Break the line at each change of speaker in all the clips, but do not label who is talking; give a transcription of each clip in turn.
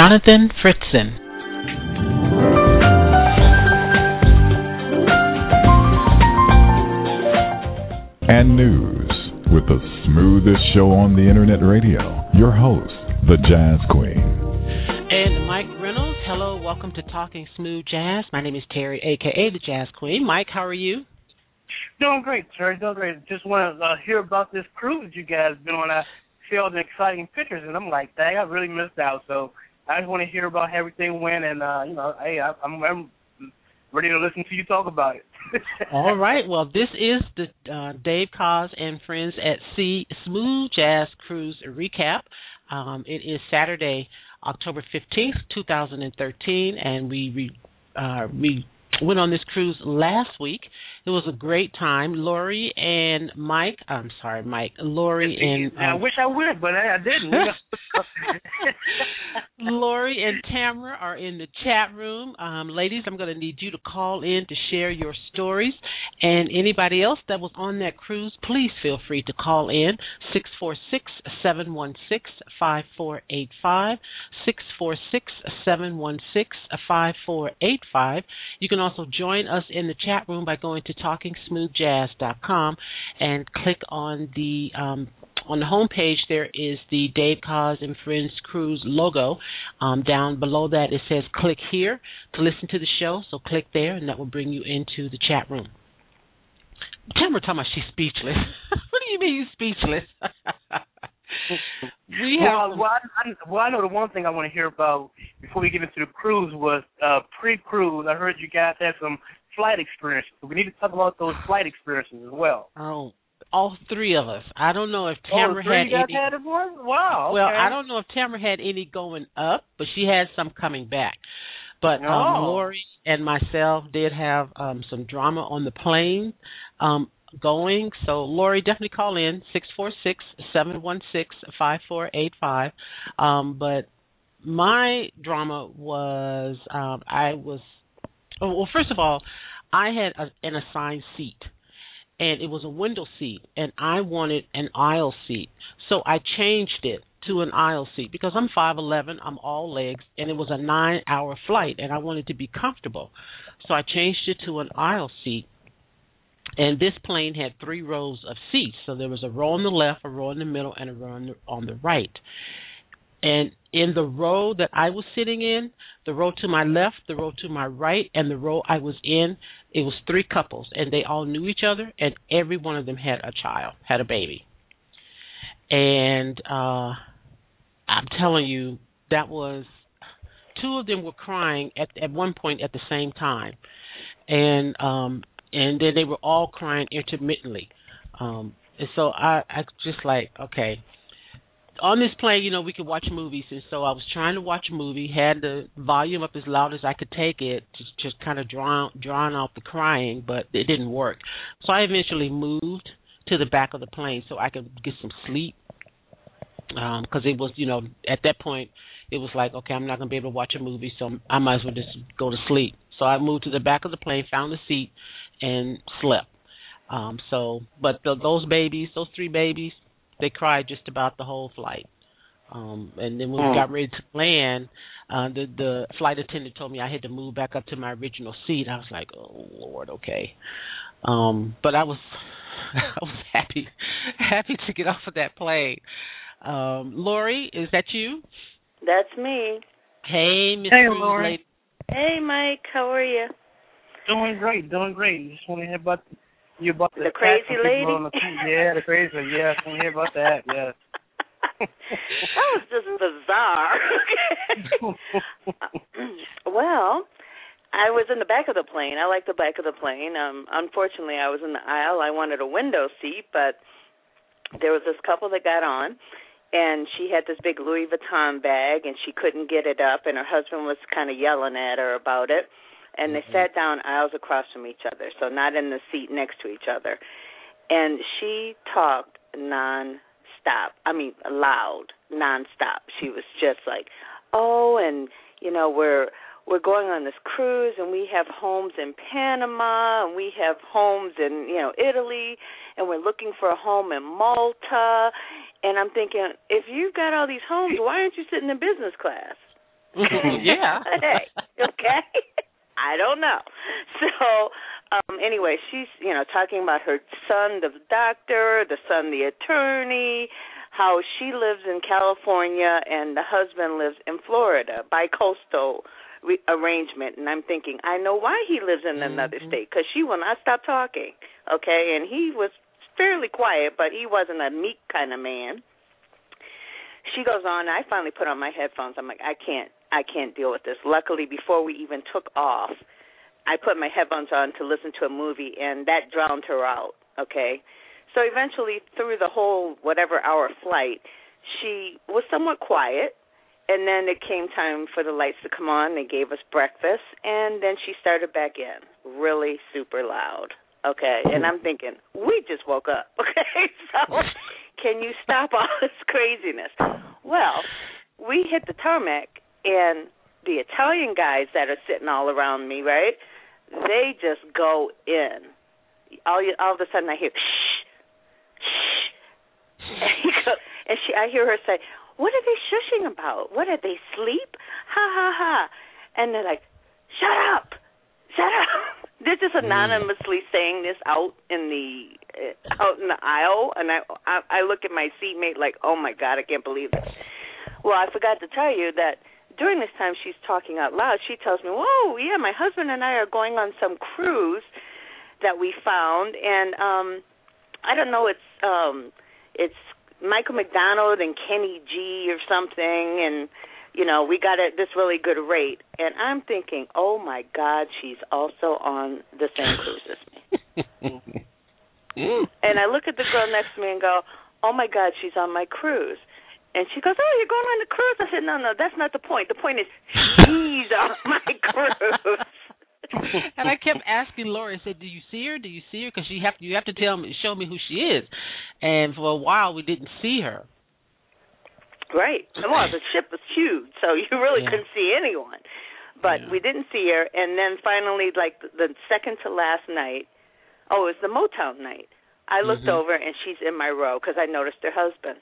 Jonathan Fritzen.
and news with the smoothest show on the internet radio. Your host, the Jazz Queen.
And Mike Reynolds. Hello, welcome to Talking Smooth Jazz. My name is Terry, aka the Jazz Queen. Mike, how are you?
Doing great, Terry. Doing great. Just want to uh, hear about this cruise you guys been on. I see all the exciting pictures, and I'm like, dang, I really missed out. So I just want to hear about how everything went, and uh, you know, hey, I, I'm, I'm ready to listen to you talk about it.
All right. Well, this is the uh, Dave Koz and Friends at Sea Smooth Jazz Cruise recap. Um, it is Saturday, October 15th, 2013, and we re, uh, we went on this cruise last week. It was a great time. Lori and Mike, I'm sorry, Mike, Lori and
I
um,
wish I would, but I, I didn't.
Lori and Tamara are in the chat room. Um, ladies, I'm going to need you to call in to share your stories. And anybody else that was on that cruise, please feel free to call in 646 716 5485. 646 716 5485. You can also join us in the chat room by going to talkingsmoothjazz.com and click on the um, on the home page there is the Dave Koz and Friends Cruise logo. Um, down below that it says click here to listen to the show. So click there and that will bring you into the chat room. Tamara talking about she's speechless. what do you mean you speechless? we have
well, well, I, well, I know the one thing I want to hear about before we get into the cruise was uh, pre-cruise. I heard you guys had some flight experiences. So we need to talk about those flight experiences as well.
oh all three of us. I don't know if
oh,
Tamara
three
had
you
any
had? Wow.
Well. I don't know if Tamara had any going up, but she had some coming back. But um,
Oh.
Lori and myself did have um, some drama on the plane um, going. So Lori, definitely call in six four six seven one six five four eight five. Um, but my drama was um, I was oh, well. First of all, I had a, an assigned seat and it was a window seat and I wanted an aisle seat. So I changed it to an aisle seat because I'm 5'11, I'm all legs and it was a 9-hour flight and I wanted to be comfortable. So I changed it to an aisle seat. And this plane had three rows of seats. So there was a row on the left, a row in the middle and a row on the, on the right. And in the row that I was sitting in, the row to my left, the row to my right, and the row I was in, it was three couples, and they all knew each other, and every one of them had a child, had a baby. And uh I'm telling you, that was two of them were crying at at one point at the same time, and um and then they were all crying intermittently. Um and so I I just like okay, on this plane, you know, we could watch movies, and so I was trying to watch a movie, had the volume up as loud as I could take it to just kind of drown drown out the crying, but it didn't work. So I eventually moved to the back of the plane so I could get some sleep, because it was, you know, at that point it was like, okay, I'm not gonna be able to watch a movie, so I might as well just go to sleep. So I moved to the back of the plane, found a seat, and slept. Um, so, but the, those babies, those three babies, they cried just about the whole flight. Um, and then when we
Hmm.
got ready to land, uh, the the flight attendant told me I had to move back up to my original seat. I was like, oh Lord, okay. Um, but I was I was happy happy to get off of that plane. Um, Lori, is that you?
That's me.
Hey, Miss
Hey,
Cruise
Lori.
Lady.
Hey, Mike. How are you?
Doing great, doing great. Just want to hear about you about
The crazy
some people
lady?
the- yeah, the crazy. lady. Yeah, I want to hear about that. Yeah.
that was just bizarre. well, I was in the back of the plane. I like the back of the plane. Um, unfortunately, I was in the aisle. I wanted a window seat, but there was this couple that got on, and she had this big Louis Vuitton bag and she couldn't get it up and her husband was kind of yelling at her about it and they mm-hmm. sat down aisles across from each other so not in the seat next to each other and she talked non-stop i mean loud non-stop she was just like oh and you know we're we're going on this cruise and we have homes in Panama and we have homes in, you know, Italy and we're looking for a home in Malta and I'm thinking, if you've got all these homes, why aren't you sitting in business class?
yeah.
hey, okay. I don't know. So, um anyway, she's, you know, talking about her son the doctor, the son the attorney, how she lives in California and the husband lives in Florida, bi-coastal re- arrangement. And I'm thinking, I know why he lives in another mm-hmm. state because she will not stop talking. Okay, and he was fairly quiet, but he wasn't a meek kind of man. She goes on. I finally put on my headphones. I'm like, I can't, I can't deal with this. Luckily, before we even took off, I put my headphones on to listen to a movie, and that drowned her out. Okay, so eventually, through the whole whatever hour flight, she was somewhat quiet. And then it came time for the lights to come on. They gave us breakfast, and then she started back in, really super loud. Okay, and I'm thinking, we just woke up. Okay, so can you stop all this craziness? Well, we hit the tarmac, and the Italian guys that are sitting all around me, right? They just go in. All all of a sudden, I hear shh, shh, and she, I hear her say, "What are they shushing about? What are they sleep? Ha ha ha!" And they're like, "Shut up, shut up." They're just anonymously saying this out in the uh, out in the aisle, and I, I I look at my seatmate like, oh my god, I can't believe this. Well, I forgot to tell you that during this time she's talking out loud. She tells me, "Whoa, yeah, my husband and I are going on some cruise that we found, and um I don't know, it's um it's Michael McDonald and Kenny G or something, and you know, we got a, this really good rate. And I'm thinking, oh my God, she's also on the same cruise as me. and I look at the girl next to me and go, oh my God, she's on my cruise. And she goes, oh, you're going on the cruise? I said, no, no, that's not the point. The point is she's on my cruise.
and I kept asking Laura. I said, "Do you see her? Do you see her? Because you have to, you have to tell me, show me who she is." And for a while, we didn't see her.
Right. Well, the ship was huge, so you really yeah. couldn't see anyone. But yeah. we didn't see her, and then finally, like the second to last night, oh, it was the Motown night. I looked mm-hmm. over, and she's in my row because I noticed her husband.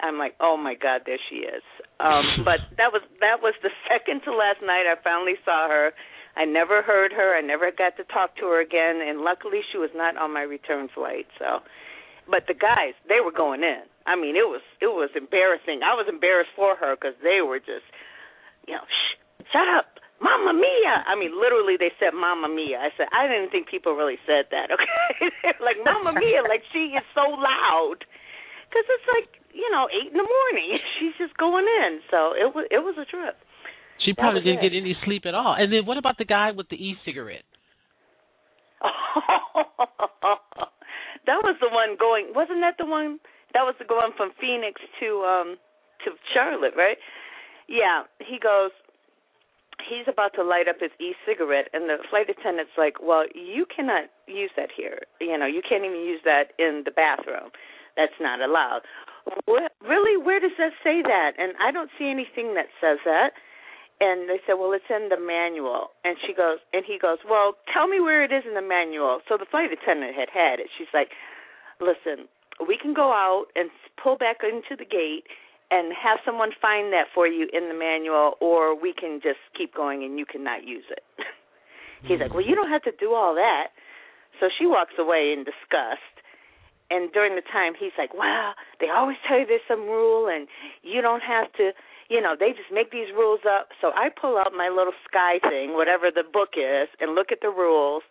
I'm like, oh my God, there she is. Um, but that was that was the second to last night. I finally saw her. I never heard her. I never got to talk to her again, and luckily she was not on my return flight. So, but the guys, they were going in. I mean, it was it was embarrassing. I was embarrassed for her because they were just, you know, shh, shut up, Mamma Mia. I mean, literally, they said Mamma Mia. I said I didn't think people really said that. Okay, like Mamma Mia, like she is so loud because it's like you know eight in the morning. She's just going in. So it was it was a trip.
She probably didn't it. get any sleep at all. And then what about the guy with the e-cigarette?
that was the one going. Wasn't that the one? That was the going from Phoenix to um to Charlotte, right? Yeah. He goes. He's about to light up his e-cigarette, and the flight attendant's like, "Well, you cannot use that here. You know, you can't even use that in the bathroom. That's not allowed." What, really, where does that say that? And I don't see anything that says that and they said, "Well, it's in the manual." And she goes, and he goes, "Well, tell me where it is in the manual." So the flight attendant had had it. She's like, "Listen, we can go out and pull back into the gate and have someone find that for you in the manual, or we can just keep going and you cannot use it." He's like, "Well, you don't have to do all that." So she walks away in disgust. And during the time, he's like, "Well, they always tell you there's some rule, and you don't have to." you know, they just make these rules up. So I pull out my little sky thing, whatever the book is, and look at the rules.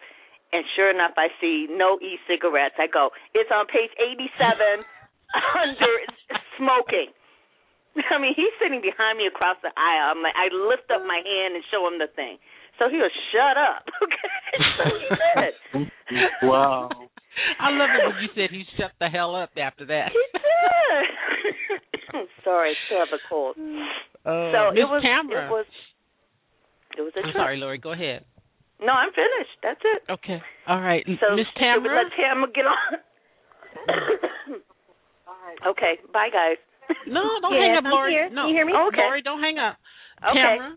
And sure enough, I see no e-cigarettes. I go, it's on page 87 under smoking. I mean, he's sitting behind me across the aisle. I'm like, I lift up my hand and show him the thing. So he was shut up. Okay, so he did.
wow.
I love it when you said he shut the hell up after that.
He did. sorry. I have a cold.
Uh,
so
Miss
it was.
Tamara.
It was. It was a
I'm sorry, Lori. Go ahead.
No, I'm finished. That's it.
Okay. All right,
So
Miss
should
Tamara.
let Tamara get on? okay. Bye, guys.
No, don't
Yes,
hang up,
I'm
Lori.
here.
No,
You hear me?
Okay.
Lori, don't hang up.
Okay.
Tamara.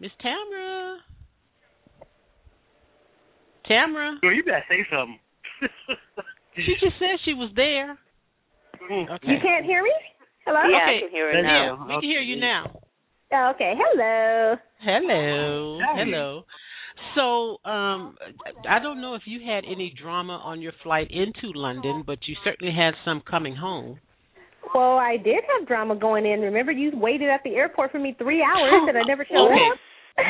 Miss Tamara. Tamara.
Girl, you better say something.
She just said she was there.
Mm.
Okay.
You can't hear me? Hello?
Yeah,
Okay.
I can hear it
Then
now.
Yeah, we can hear you now.
Oh, okay. Hello.
Hello.
Hi.
Hello. So, um, I don't know if you had any drama on your flight into London, but you certainly had some coming home.
Well, I did have drama going in. Remember, you waited at the airport for me three hours and I never showed
Okay.
up.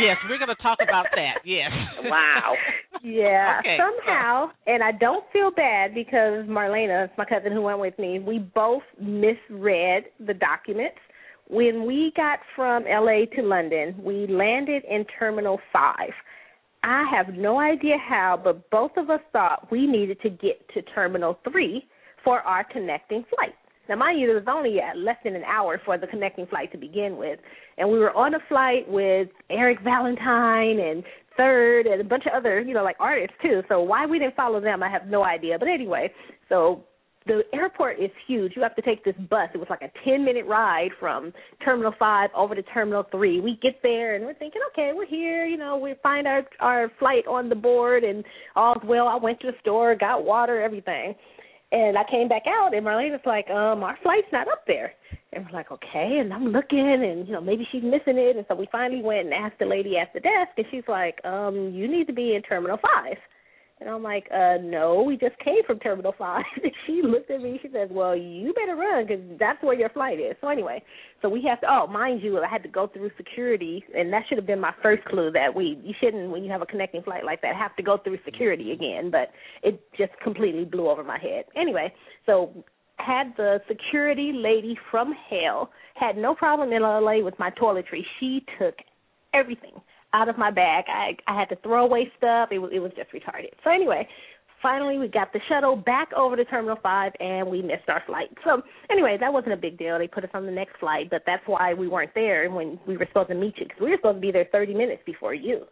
Yes, we're going to talk about that. Yes.
Wow.
Yeah,
Okay.
somehow, and I don't feel bad because Marlena, my cousin who went with me, we both misread the documents. When we got from LA to London, we landed in Terminal 5. I have no idea how, but both of us thought we needed to get to Terminal 3 for our connecting flight. Now, mind you, was only less than an hour for the connecting flight to begin with. And we were on a flight with Eric Valentine and Third and a bunch of other, you know, like artists too. So why we didn't follow them, I have no idea. But anyway, so the airport is huge. You have to take this bus. It was like a 10 minute ride from Terminal 5 over to Terminal 3. We get there and we're thinking, okay, we're here. You know, we find our our flight on the board and all's well. I went to the store, got water, everything. And I came back out, and Marlene was like, um, our flight's not up there. And we're like, okay. And I'm looking, and, you know, maybe she's missing it. And so we finally went and asked the lady at the desk, and she's like, um, you need to be in Terminal 5. And I'm like, uh, no, we just came from Terminal 5. And she looked at me, she says, well, you better run because that's where your flight is. So anyway, so we have to, oh, mind you, I had to go through security, and that should have been my first clue that we, you shouldn't, when you have a connecting flight like that, have to go through security again. But it just completely blew over my head. Anyway, so had the security lady from hell, had no problem in LA with my toiletry. She took everything out of my bag. I I had to throw away stuff. It was it was just retarded. So anyway, finally we got the shuttle back over to Terminal Five and we missed our flight. So anyway, that wasn't a big deal. They put us on the next flight, but that's why we weren't there when we were supposed to meet you because we were supposed to be there 30 minutes before you.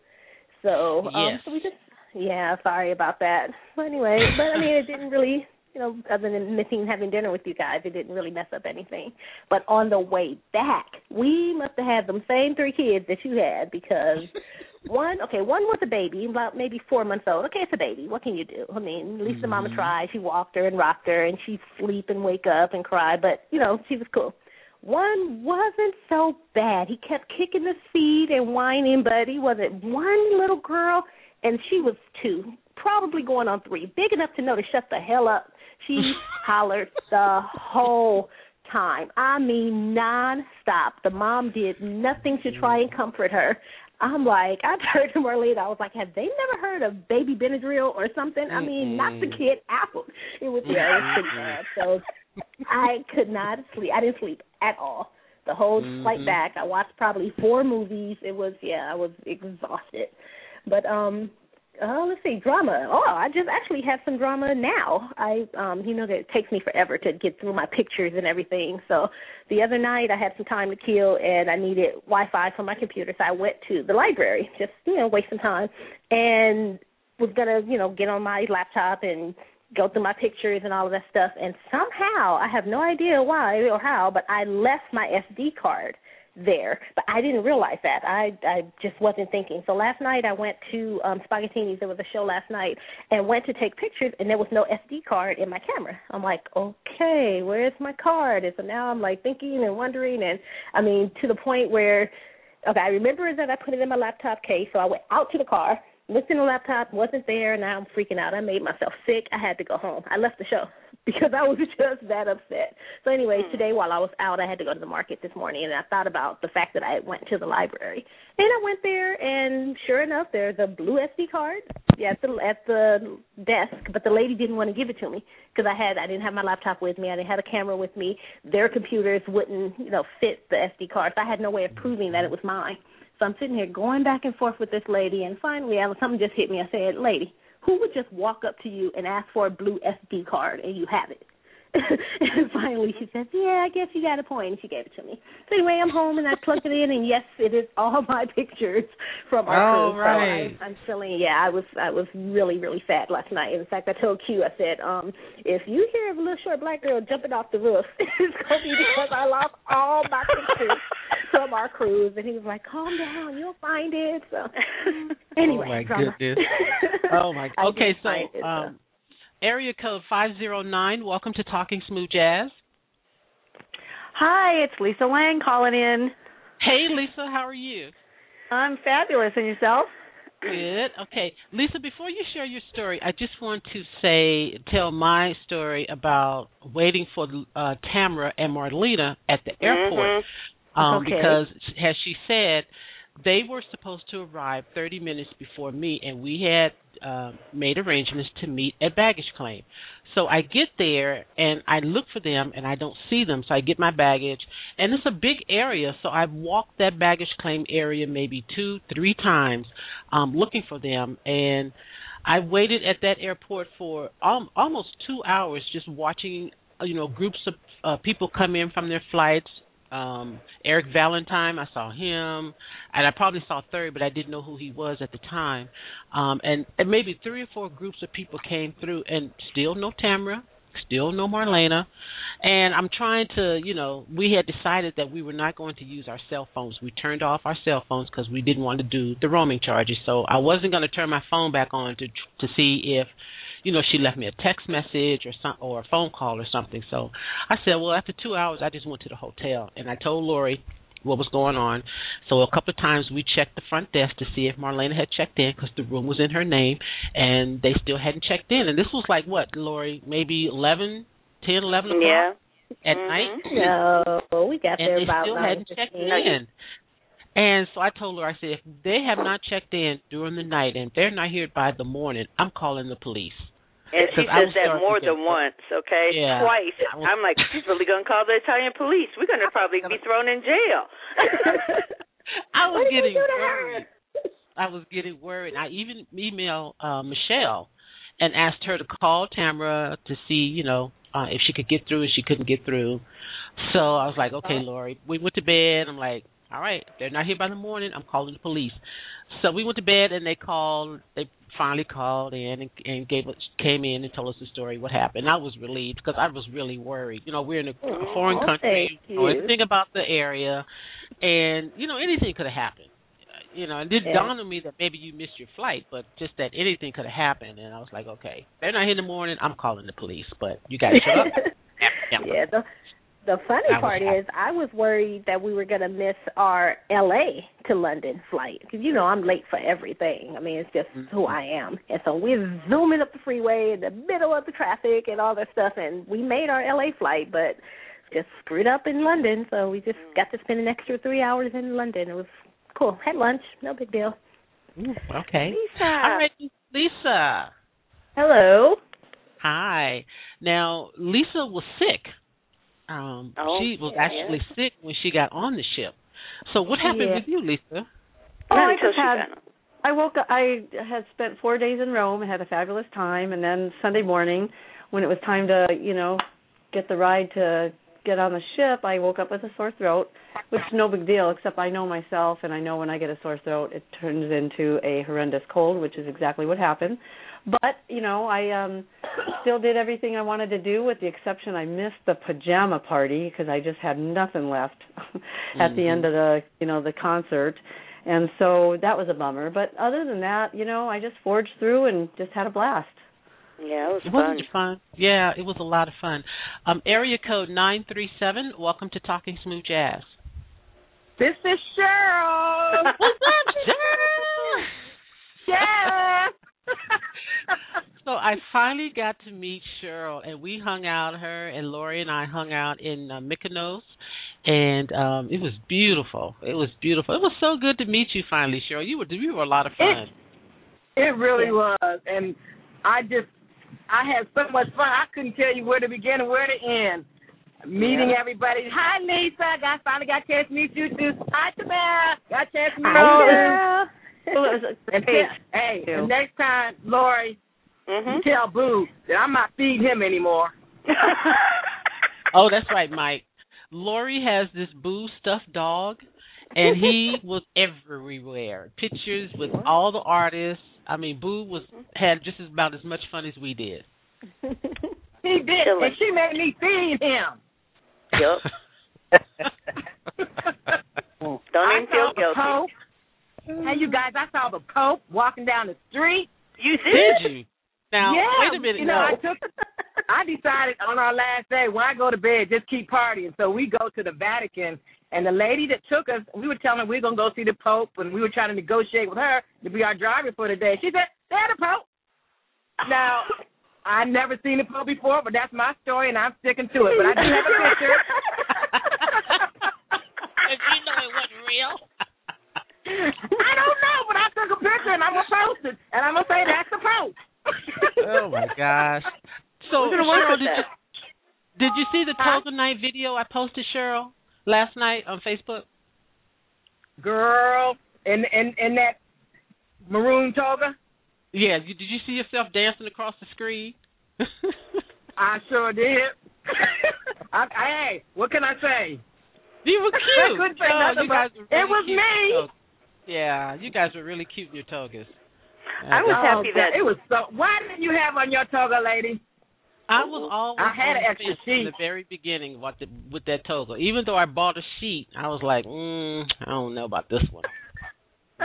So um,
Yes.
so we just yeah, sorry about that. But anyway, but I mean it didn't really you know, other than missing having dinner with you guys, it didn't really mess up anything. But on the way back, we must have had them same three kids that you had because one, okay, one was a baby, about maybe four months old. Okay, it's a baby. What can you do? I mean, at least the mama mm-hmm. tried. She walked her and rocked her, and she'd sleep and wake up and cry, but you know, she was cool. One wasn't so bad. He kept kicking his feet and whining, but he wasn't. One little girl, and she was two, probably going on three, big enough to know to shut the hell up. She hollered the whole time. I mean, nonstop. The mom did nothing to try and comfort her. I'm like, I turned to Marlene. I was like, have they never heard of baby Benadryl or something? I mean, not the kid apple. It was yeah, it was pretty bad. So I could not sleep. I didn't sleep at all. The whole flight back, I watched probably four movies. It was yeah, I was exhausted. But um uh, let's see, drama. Oh, I just actually have some drama now. I, um, you know, that it takes me forever to get through my pictures and everything. So the other night I had some time to kill and I needed Wi-Fi for my computer, so I went to the library, just you know, waste some time, and was gonna, you know, get on my laptop and go through my pictures and all of that stuff. And somehow I have no idea why or how, but I left my SD card there, but I didn't realize that. I I just wasn't thinking. So last night I went to um Spaghettini's. There was a show last night, and went to take pictures, and there was no SD card in my camera. I'm like, okay, where's my card? And so now I'm like thinking and wondering, and I mean to the point where, okay, I remember that I put it in my laptop case. So I went out to the car, looked in the laptop, wasn't there, and now I'm freaking out. I made myself sick. I had to go home. I left the show because I was just that upset. So anyway, hmm. today while I was out, I had to go to the market this morning, and I thought about the fact that I went to the library. And I went there, and sure enough, there's a blue SD card at the at the desk, but the lady didn't want to give it to me because I had I didn't have my laptop with me. I didn't have a camera with me. Their computers wouldn't you know fit the SD card. So I had no way of proving that it was mine. So I'm sitting here going back and forth with this lady, and finally, something just hit me. I said, "Lady, who would just walk up to you and ask for a blue SD card and you have it?" and finally she says, "Yeah, I guess you got a point." And she gave it to me. So anyway, I'm home and I plugged it in, and yes, it is all my pictures from our
oh,
cruise.
right.
So I, I'm feeling, yeah, I was I was really really sad last night. In fact, I told Q, I said, um, if you hear a little short black girl jumping off the roof, it's gonna be because I lost all my pictures from our cruise. And he was like, "Calm down, you'll find it." So anyway,
oh my
drama.
goodness. Oh my. Okay,
find it,
so um, area code five zero nine. Welcome to Talking Smooth Jazz.
Hi, it's Lisa Lang calling in.
Hey, Lisa, how are you?
I'm fabulous, and yourself?
Good. Okay, Lisa. Before you share your story, I just want to say, tell my story about waiting for uh, Tamara and Marlena at the airport, um,
Okay.
because as she said, they were supposed to arrive 30 minutes before me, and we had uh, made arrangements to meet at baggage claim. So I get there and I look for them and I don't see them. So I get my baggage and it's a big area. So I've walked that baggage claim area maybe two, three times, um, looking for them. And I waited at that airport for um, almost two hours, just watching, you know, groups of uh, people come in from their flights. Um, Eric Valentine, I saw him, and I probably saw third, but I didn't know who he was at the time. Um, and, and maybe three or four groups of people came through, and still no Tamara, still no Marlena. And I'm trying to, you know, we had decided that we were not going to use our cell phones. We turned off our cell phones because we didn't want to do the roaming charges. So I wasn't going to turn my phone back on to to see if, you know, she left me a text message or some or a phone call or something. So I said, well, after two hours, I just went to the hotel and I told Lori what was going on. So a couple of times we checked the front desk to see if Marlena had checked in because the room was in her name, and they still hadn't checked in. And this was like what, Lori? Maybe eleven, ten, eleven o'clock
Yeah.
at
Mhm.
night,
No, we got
and
there
they
about
still
nine
hadn't checked in. And so I told her, I said, if they have not checked in during the night and they're not here by the morning, I'm calling the police.
And she says that more than once, okay?
Yeah.
Twice.
Was-
I'm like, she's really going to call the Italian police. We're going to probably be thrown in jail.
I was
What did you
getting
do to her?
worried. I was getting worried. I even emailed uh, Michelle and asked her to call Tamara to see, you know, uh, if she could get through, and she couldn't get through. So I was like, okay, Lori. We went to bed. I'm like, all right, they're not here by the morning. I'm calling the police. So we went to bed, and they called. They finally called in and, and gave us came in and told us the story, what happened. I was relieved because I was really worried. You know, we're in a
Oh,
foreign country.
thank
We know
you.
anything about the area, and you know anything could have happened. You know, and it
Yeah.
dawned on me that maybe you missed your flight, but just that anything could have happened. And I was like, okay, they're not here in the morning. I'm calling the police, but you got to shut up. Yeah.
yeah, the the funny
was
part is I was worried that we were going to miss our LA to London flight because you know I'm late for everything. I mean, it's just
Mm-hmm.
who I am. And so we're zooming up the freeway in the middle of the traffic and all that stuff and we made our LA flight but just screwed up in London, so we just got to spend an extra 3 hours in London. It was cool. Had lunch, no big deal.
Ooh, okay.
Lisa.
All right, Lisa.
Hello.
Hi. Now, Lisa was sick. Um,
Oh,
she was
yeah.
actually sick when she got on the ship. So what happened
Yeah.
with you, Lisa?
Oh,
Not
I just had.
found
I woke up. I had spent four days in Rome. and had a fabulous time, and then Sunday morning, when it was time to, you know, get the ride to get on the ship, I woke up with a sore throat, which is no big deal. Except I know myself, and I know when I get a sore throat, it turns into a horrendous cold, which is exactly what happened. But you know, I um still did everything I wanted to do, with the exception I missed the pajama party because I just had nothing left at the
Mhm.
end of the, you know, the concert and so that was a bummer. But other than that, you know, I just forged through and just had a blast.
Yeah, it was
Wasn't
fun.
it fun? Yeah, it was a lot of fun. Um, area code nine three seven. Welcome to Talking Smooth Jazz.
This is Cheryl.
What's up, Cheryl?
Yeah.
So I finally got to meet Cheryl, and we hung out. Her and Lori and I hung out in uh, Mykonos, and um it was beautiful. It was beautiful. It was so good to meet you finally, Cheryl. You were you were a lot of fun.
It really was, and I just I had so much fun. I couldn't tell you where to begin and where to end. Meeting everybody. Hi, Lisa. Got finally got a chance to meet you too. Hi, Tamara. Got a chance to meet you.
Hi,
Well, it was
And
great.
hey, the next time, Lori,
Mhm.
tell Boo that I'm not feeding him anymore.
oh, that's right, Mike. Lori has this Boo stuffed dog, and he was everywhere. Pictures with all the artists. I mean, Boo was had just about as much fun as we did.
He did, and she made me feed him.
Yep. Don't even feel guilty.
Hey, you guys, I saw the Pope walking down the street.
You
did you? Now,
yeah,
wait a minute.
You know,
no.
I took. I decided on our last day when I go to bed, just keep partying. So we go to the Vatican, and the lady that took us, we were telling her we are gonna go see the Pope, and we were trying to negotiate with her to be our driver for the day. She said, "There's the Pope." Now, I've never seen the Pope before, but that's my story, and I'm sticking to it. But I do have a picture.
If you know it wasn't real.
I don't know, but I took a picture and I'm gonna post it, and I'm gonna say that's the Pope.
oh my gosh. So
We're gonna work
Cheryl, did you, did you see the
Huh?
toga night video I posted, Cheryl, last night on Facebook?
Girl, in in in that maroon toga,
Yeah. You, did you see yourself dancing across the screen?
I sure did. I, hey, what can I say?
you were
I
cute.
couldn't say
Oh,
nothing
you guys
but- it was
cute in
me.
Your togas. Yeah, you guys were really cute in your togas.
I was
Uh,
happy
Oh,
that
it was so. Why didn't you have on your toga, lady?
I was always
I had
on
an
the
extra
fence from the very beginning with, the, with that toga. Even though I bought a sheet, I was like, mm, I don't know about this one. I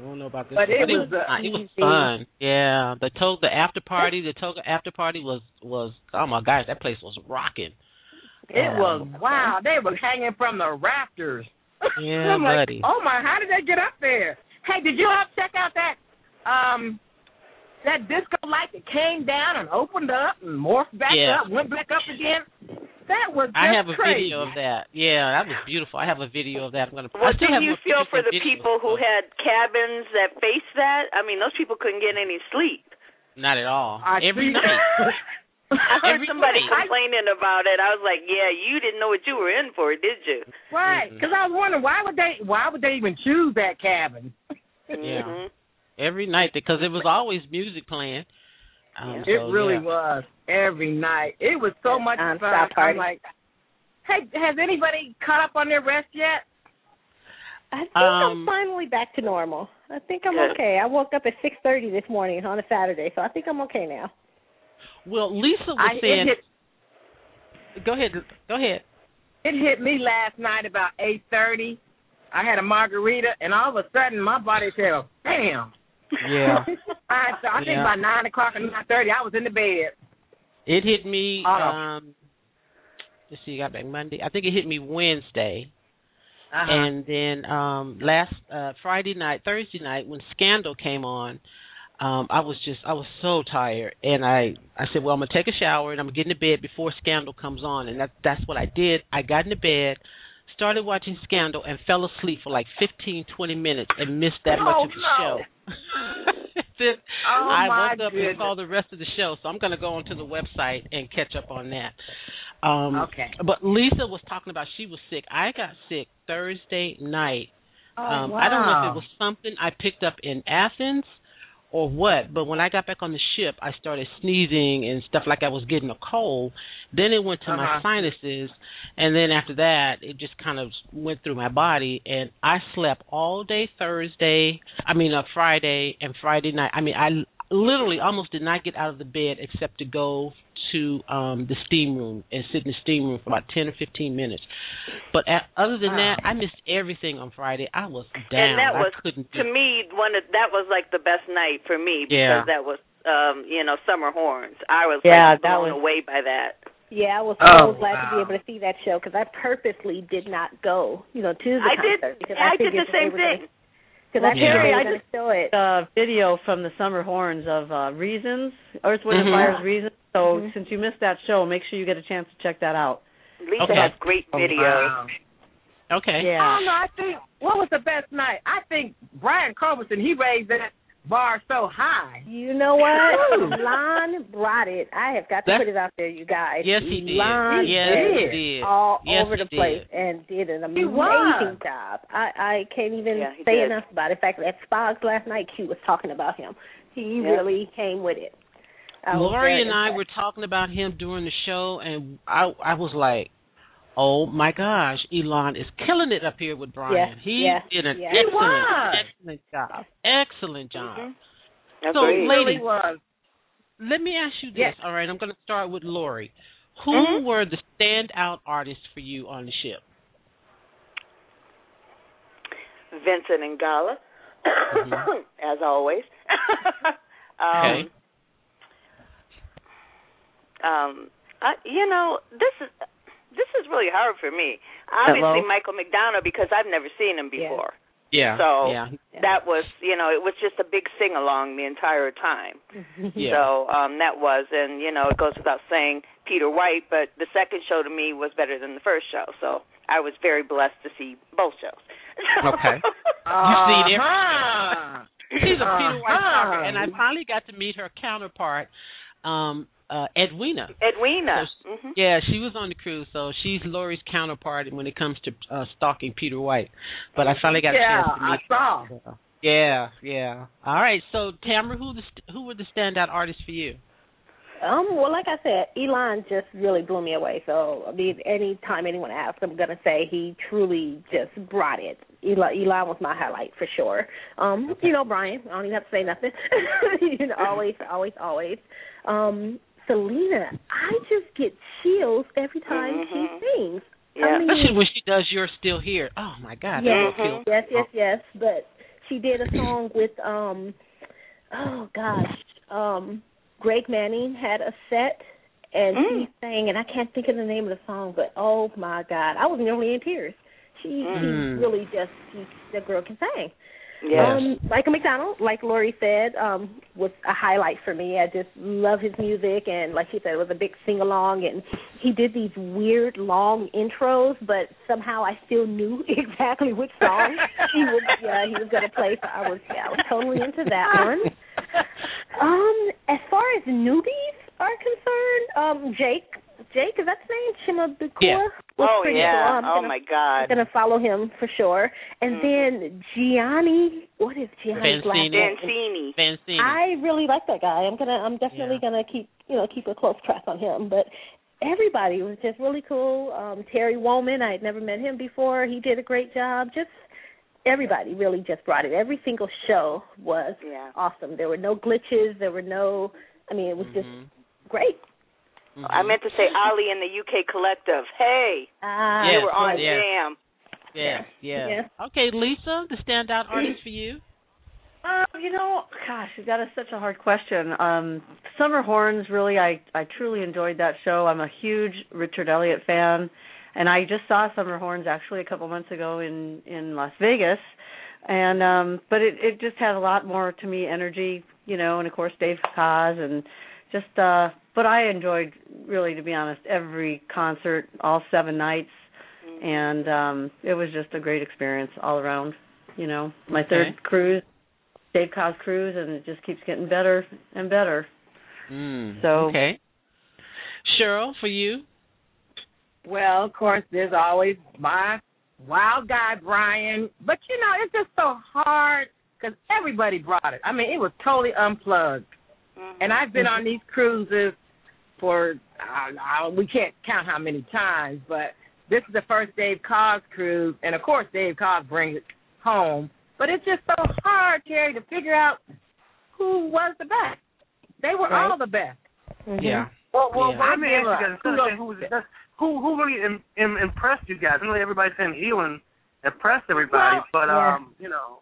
don't know about this
But
one.
it
but
was,
it was,
uh,
fun. it was fun. Yeah, the toga, the after party, the toga after party was was oh my gosh, that place was rocking.
It was
Um,
wow. They were hanging from the rafters.
Yeah,
I'm like,
buddy.
oh my, how did they get up there? Hey, did you all check out that um that disco light that came down and opened up and morphed back
Yeah.
up, went back up again? That was just
I have a
crazy.
video of that. Yeah, that was beautiful. I have a video of that. I'm gonna. I
What
still
do
have
you
more
feel for the people who had cabins that faced that? I mean, those people couldn't get any sleep.
Not at all.
I
Every night.
I heard
Every
somebody
night.
complaining about it. I was like, "Yeah, you didn't know what you were in for, did you?"
Right, because I was wondering why would they why would they even choose that cabin?
Yeah.
Mhm.
Every night because it was always music playing. Um,
it
so,
really
yeah.
was every night. It was so much
Non-stop
fun. I'm like, hey, has anybody caught up on their rest yet?
I think
Um,
I'm finally back to normal. I think I'm okay. I woke up at six thirty this morning on a Saturday, so I think I'm okay now.
Well, Lisa was
I,
saying.
hit
Go ahead. Go ahead.
it hit me last night about eight thirty. I had a margarita, and all of a sudden my body said, "Damn!"
Yeah.
I, so I think by nine o'clock or nine thirty, I was in the bed.
It hit me.
Oh.
Um, let's see. Got back Monday. I think it hit me Wednesday,
Uh-huh.
and then um last uh Friday night, Thursday night when Scandal came on. Um, I was just I was so tired, and I I said, well, I'm gonna take a shower and I'm gonna get into bed before Scandal comes on, and that that's what I did. I got into bed, started watching Scandal, and fell asleep for like 15, 20 minutes and missed that much
Oh,
of the
no.
show. then
Oh,
I woke up
goodness.
and saw the rest of the show, so I'm gonna go onto the website and catch up on that. Um,
Okay.
But Lisa was talking about she was sick. I got sick Thursday night.
Oh,
um,
wow.
I don't know if it was something I picked up in Athens or what, but when I got back on the ship, I started sneezing and stuff like I was getting a cold. Then it went to my
Uh-huh.
sinuses, and then after that, it just kind of went through my body. And I slept all day Thursday. I mean, uh, Friday and Friday night. I mean, I literally almost did not get out of the bed except to go to um the steam room and sit in the steam room for about 10 or 15 minutes. But a other than
Wow.
that, I missed everything on Friday. I was down.
And that was
couldn't
to me one of that was like the best night for me because
Yeah.
that was um, you know, summer horns. I was
Yeah,
like
that
blown
was-
away by that.
Yeah, I was
Oh,
so glad to be able to see that show because I purposely did not go, you know, to the
I did
because
I, did the same
were gonna-
thing.
Because
Well,
I figured
Terry,
they
I
going to show it.
uh, video from the Summer Horns of uh, Reasons, Earth, Wind,
Mhm.
and Fire's Reasons. So
Mhm.
since you missed that show, make sure you get a chance to check that out.
Lisa
Okay.
has great
Oh,
videos.
wow.
Okay.
Yeah.
I don't know. I think what was the best night? I think Brian Culbertson. He raised that bar so high.
You know what? Lon brought it. I have got to
That-
put it out there, you guys.
Yes, he did.
Lon
yes,
did.
he did.
all
Yes,
over the place
did.
and did an amazing job. I I can't even
Yeah,
say
did.
enough about it. In fact, at Spogs last night, Q was talking about him. He
Yeah.
really came with it. I
Lori
very
and I were talking about him during the show, and I I was like, "Oh my gosh, Elan is killing it up here with Brian.
Yeah,
he
yeah,
did an
yeah.
He
excellent,
was.
excellent job, excellent job."
Mhm.
So,
Agreed.
ladies,
really.
Let me ask you this.
Yes.
All right, I'm going to start with Lori. Who
Mhm.
were the standout artists for you on the ship?
Vincent Ingala,
Mhm.
as always. um,
Okay.
Um, I, you know, this is this is really hard for me. Obviously,
Hello?
Michael McDonald because I've never seen him before.
Yeah. yeah.
So,
yeah.
That was, you know, it was just a big sing along the entire time.
Yeah.
So um that was, and you know, it goes without saying Peter White, but the second show to me was better than the first show. So I was very blessed to see both shows.
Okay. You've seen every
Uh-huh.
She's a Peter White
Uh-huh.
stalker, and I finally got to meet her counterpart, um, uh, Edwina.
Edwina.
So
hmm
Yeah, she was on the cruise, so she's Lori's counterpart when it comes to uh, stalking Peter White. But I finally got
yeah,
a chance to meet I
saw.
her. Yeah, yeah. All right, so Tamara, who the st- who were the standout artists for you?
Um, well, like I said, Elan just really blew me away. So, I mean, anytime anyone asks, I'm gonna say he truly just brought it. Elan, Elan was my highlight for sure. Um, you know, Brian, I don't even have to say nothing. you know, always, always, always. Um, Selina, I just get chills every time
Mhm.
she sings.
Yeah.
I mean,
Especially when she does "You're Still Here." Oh my God,
yes,
that will kill.
yes, yes, yes. But she did a song with um, oh gosh, um, Greg Manning had a set, and
Mm.
she sang, and I can't think of the name of the song, but oh my God, I was nearly in tears. She,
Mm.
she really just, she, the girl can sing.
Yeah.
Um, Michael McDonald, like Lori said, um, was a highlight for me. I just love his music, and like she said, it was a big sing along. And he did these weird long intros, but somehow I still knew exactly which song he was. Yeah, he was going to play. So I was, yeah, I was totally into that one. Um, as far as newbies are concerned, um, Jake, Jake is that his name? Shimabukuro.
Yeah.
oh yeah.
cool. I'm
oh
gonna-
my
I'm gonna follow him for sure. And
Mhm.
then Gianni, what is Gianni's last
Vancini.
name?
Dancini.
Vancini.
I really like that guy. I'm gonna, I'm definitely
Yeah.
gonna keep, you know, keep a close track on him. But everybody was just really cool. Um, Terry Wollman, I had never met him before. He did a great job. Just everybody really just brought it. Every single show was
Yeah.
awesome. There were no glitches. There were no. I mean, it was just
Mhm.
great.
Mhm.
I meant to say Ali and the UK Collective. Hey,
Ah,
they
Yes,
were on
yes.
jam.
Yeah, yeah.
Yeah.
Okay, Lisa, the standout artist for you?
Um, you know, gosh, that is such a hard question. Um, Summer Horns, really, I I truly enjoyed that show. I'm a huge Richard Elliott fan, and I just saw Summer Horns actually a couple months ago in in Las Vegas, and um, but it it just had a lot more to me energy, you know, and of course Dave Koz and just uh, but I enjoyed really, to be honest, every concert, all seven nights, and um, it was just a great experience all around. You know, my third
Okay.
cruise. Dave Koz cruise, and it just keeps getting better and better.
Mm.
So-
okay. Cheryl, for you?
Well, of course, there's always my wild guy, Brian. But, you know, it's just so hard because everybody brought it. I mean, it was totally unplugged.
Mhm.
And I've been on these cruises for, uh, uh, we can't count how many times, but this is the first Dave Koz cruise. And, of course, Dave Koz brings it home. But it's just so hard, Terry, to figure out who was the best. They were
Right.
all the best.
Mhm.
Yeah.
Well, well,
Yeah.
let me ask you
I
guys.
give a
instead of saying who was the best, who who really Im, Im, impressed you guys? I know everybody's saying Elan impressed everybody,
Well,
but
yeah.
um, you know,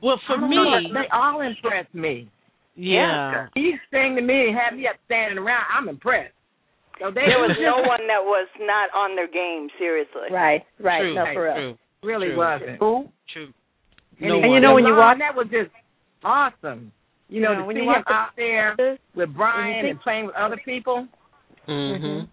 Well, for me,
know, they all impressed me.
Yeah.
He sang to me and had me up standing around. I'm impressed. So they
There was no one that was not on their game. Seriously.
Right, right.
True,
no, for real.
true,
really
True.
wasn't.
who?
true.
And,
No
And you know when you
Lon,
watch-
that was just awesome. You know,
Yeah,
to
when
see
you
him out there with Brian and playing with other people.
Mm-hmm.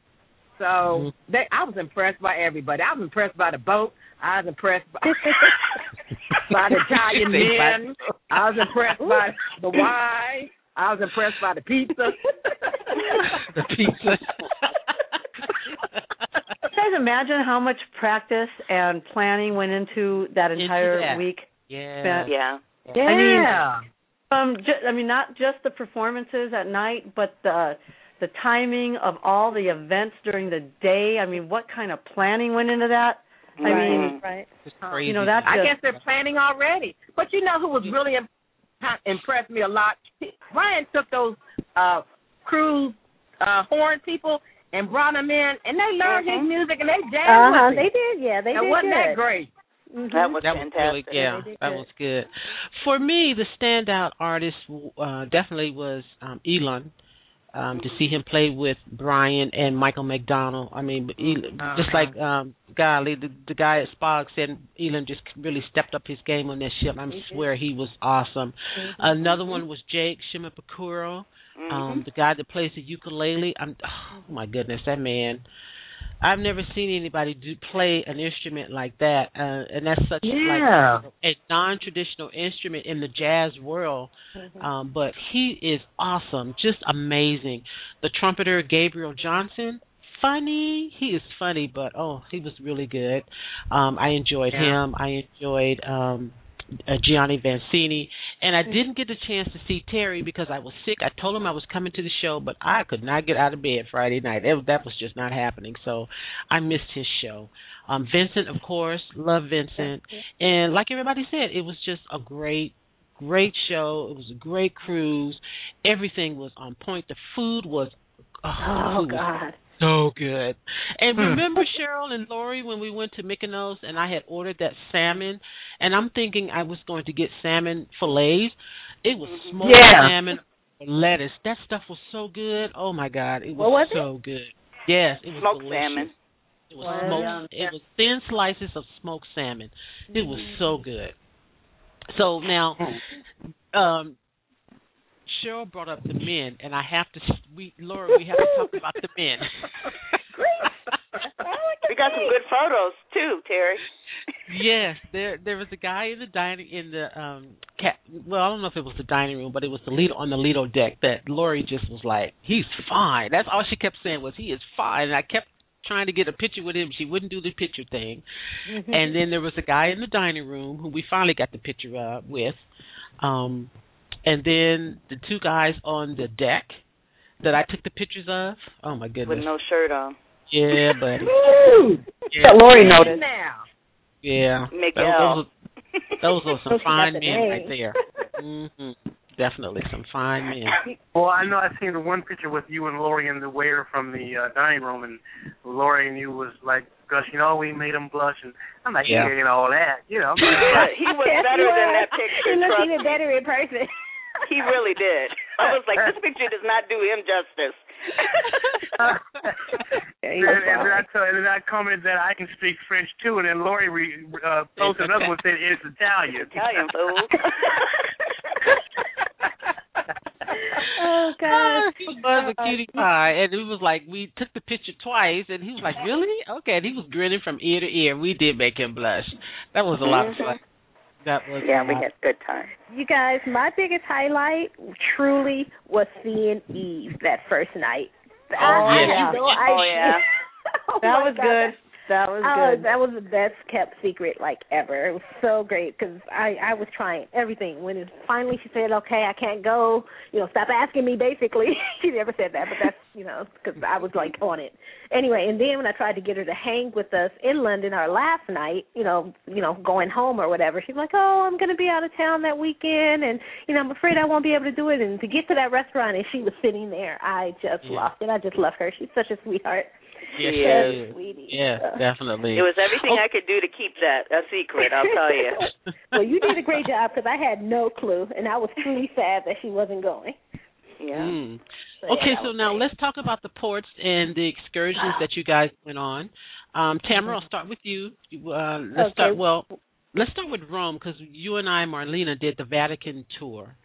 So they, I was impressed by everybody. I was impressed by the boat. I was impressed by, by the Italian men. I was impressed by the wine. I was impressed by the pizza.
the pizza.
Can you guys imagine how much practice and planning went into that
Into
entire
that.
week?
yeah.
Yeah.
Yeah.
Um, ju- I mean, not just the performances at night, but the the timing of all the events during the day. I mean, what kind of planning went into that? I mean,
right.
It's crazy.
you know, that's
I
just,
guess they're planning already. But you know who was really im- impressed me a lot? Brian took those uh cruise uh horn people and brought them in, and they learned his
Mhm.
music and they
Uh
jammed
huh.
with
They did. Yeah, they
and
did
wasn't
good.
that great?
Mhm.
That was
that was really
fantastic.
yeah that
good.
was good for me the standout artist uh definitely was um Elan um to see him play with brian and michael mcdonald. I mean just like um golly the the guy at spog said Elan just really stepped up his game on that ship. I swear he was awesome. Another one was jake shimabukuro
Mhm.
um the guy that plays the ukulele. I'm oh my goodness that man I've never seen anybody do play an instrument like that, uh, and that's such
Yeah.
like a non-traditional instrument in the jazz world.
Mm-hmm.
Um, but he is awesome, just amazing. The trumpeter Gabriel Johnson, funny. He is funny, but oh, he was really good. Um, I enjoyed
Yeah.
him. I enjoyed um, uh, Gianni Vancini, and. I didn't get the chance to see Terry because I was sick. I told him I was coming to the show, but I could not get out of bed Friday night. It, that was just not happening. So I missed his show. Um, Vincent, of course, love Vincent, and like everybody said, it was just a great, great show. It was a great cruise. Everything was on point. The food was. Oh,
Oh God.
So good. And
Hmm.
remember Cheryl and Lori when we went to Mykonos and I had ordered that salmon and I'm thinking I was going to get salmon fillets. It was smoked
Yeah.
salmon lettuce. That stuff was so good. Oh my god, it was,
What was it?
so good. Yes, it was
Smoked
delicious.
salmon.
It was
Wow.
smoked it was thin slices of smoked salmon. It was so good. So now um Cheryl brought up the men, and I have to. We, Laura, we have to talk about the men.
We got some good photos too, Terry.
yes, there there was a guy in the dining in the um cat. Well, I don't know if it was the dining room, but it was the lead on the Lido deck that Lori just was like, "He's fine." That's all she kept saying was, "He is fine." And I kept trying to get a picture with him. She wouldn't do the picture thing. And then there was a guy in the dining room who we finally got the picture uh, with. Um and then the two guys on the deck that I took the pictures of. Oh my goodness.
With no shirt on.
Yeah, buddy.
Woo!
Yeah,
Lori
Now.
yeah.
Miguel.
Those, those, those were some
Hope you got
fine men
name.
right there. hmm Definitely some fine men.
Well, I know I've seen the one picture with you and Lori and the waiter from the uh, dining room, and Lori and you was like gushing, "Oh, we made him blush," and I'm like,
Yeah.
"Yeah, you know all that, you know."
He was better than that picture.
He looked even better in person.
He really did. I was like, this picture does not do him justice.
Yeah,
and,
was
and then I
fine.
told, and then I commented that I can speak French too, and then Lori re, uh, posted another one saying it's Italian.
Italian fool.
Oh God.
he was a cutie pie, and it was like we took the picture twice, and he was like, "Really? Okay." And he was grinning from ear to ear. We did make him blush. That was a lot of fun. That was
yeah,
a
we had a good time.
You guys, my biggest highlight truly was seeing Eve that first night.
Oh,
I, oh,
yeah.
you know, I,
Oh, yeah.
Oh,
That was
God.
good. That was
Oh,
good.
that was the best kept secret like ever. It was so great because I I was trying everything. When it finally she said, "Okay, I can't go," you know, stop asking me. Basically, she never said that, but that's you know because I was like on it anyway. And then when I tried to get her to hang with us in London our last night, you know, you know, going home or whatever, she's like, "Oh, I'm going to be out of town that weekend, and you know, I'm afraid I won't be able to do it." And to get to that restaurant, and she was sitting there, I just
Yeah.
lost it. I just love her. She's such a sweetheart.
Yes,
She
she
is.
is.
Sweetie.
Yeah,
Uh,
definitely.
It was everything
Oh.
I could do to keep that a secret, I'll tell you.
well, you did a great job because I had no clue, and I was truly sad that she wasn't going.
Yeah.
Mm.
So,
Okay,
that
so now
great.
let's talk about the ports and the excursions that you guys went on. Um, Tamara, I'll start with you. You, Uh, let's
Okay.
start. Well, let's start with Rome because you and I, Marlena, did the Vatican tour.